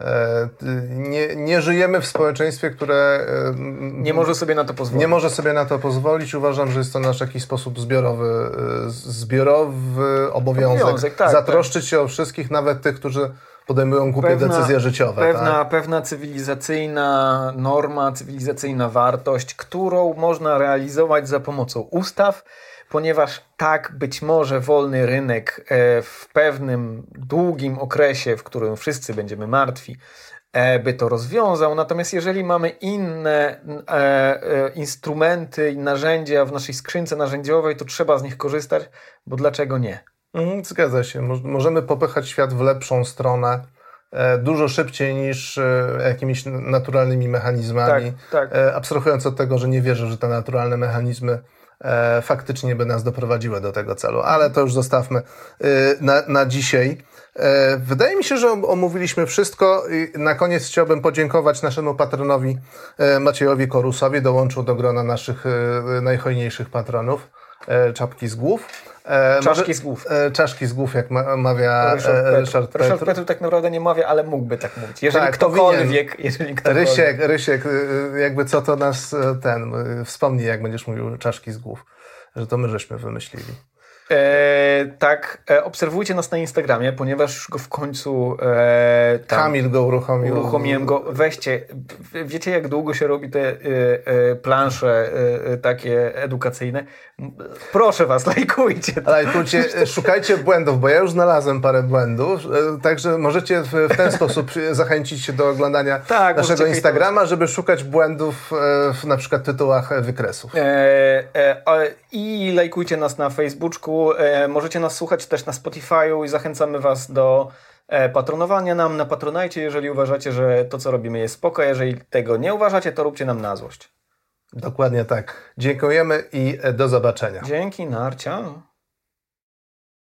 E, nie, nie żyjemy w społeczeństwie, które e, nie może sobie na to pozwolić. Nie może sobie na to pozwolić. Uważam, że jest to nasz jakiś sposób zbiorowy, e, zbiorowy obowiązek. obowiązek tak, Zatroszczyć tak. się o wszystkich, nawet tych, którzy podejmują głupie pewna, decyzje życiowe. Pewna, tak? pewna cywilizacyjna norma, cywilizacyjna wartość, którą można realizować za pomocą ustaw, ponieważ tak być może wolny rynek e, w pewnym długim okresie, w którym wszyscy będziemy martwi, e, by to rozwiązał. Natomiast jeżeli mamy inne e, instrumenty i narzędzia w naszej skrzynce narzędziowej, to trzeba z nich korzystać, bo dlaczego nie? Mhm, zgadza się. Możemy popychać świat w lepszą stronę dużo szybciej niż jakimiś naturalnymi mechanizmami. Tak, tak. Abstrahując od tego, że nie wierzę, że te naturalne mechanizmy faktycznie by nas doprowadziły do tego celu. Ale to już zostawmy e, na, na dzisiaj. E, wydaje mi się, że omówiliśmy wszystko. Na koniec chciałbym podziękować naszemu patronowi e, Maciejowi Korusowi. Dołączył do grona naszych e, najhojniejszych patronów. Czapki z głów. E, czaszki z głów. E, czaszki z głów, jak ma, mawia Ryszard, e, Ryszard Petru. Ryszard Petru tak naprawdę nie mawia, ale mógłby tak mówić. Jeżeli tak, ktokolwiek, jeżeli ktokolwiek. Rysiek, Rysiek, jakby co to nas ten, wspomni, jak będziesz mówił czaszki z głów, że to my żeśmy wymyślili. E, tak, e, obserwujcie nas na Instagramie, ponieważ go w końcu e, tam Kamil go uruchomił. uruchomiłem go. Weźcie, wiecie jak długo się robi te plansze takie edukacyjne? Proszę was, [laughs] lajkujcie. to. Lajkujcie, szukajcie błędów, bo ja już znalazłem parę błędów, e, także możecie w, ten sposób zachęcić się do oglądania [laughs] Tak, naszego Instagrama, żeby szukać błędów e, w na przykład tytułach e, wykresów. E, e, I lajkujcie nas na Facebooku. E, możecie nas słuchać też na Spotify'u i zachęcamy Was do patronowania nam na Patronajcie, jeżeli uważacie, że to, co robimy jest spoko. Jeżeli tego nie uważacie, to róbcie nam na złość. Dokładnie tak. Dziękujemy i e, do zobaczenia. Dzięki, narcia.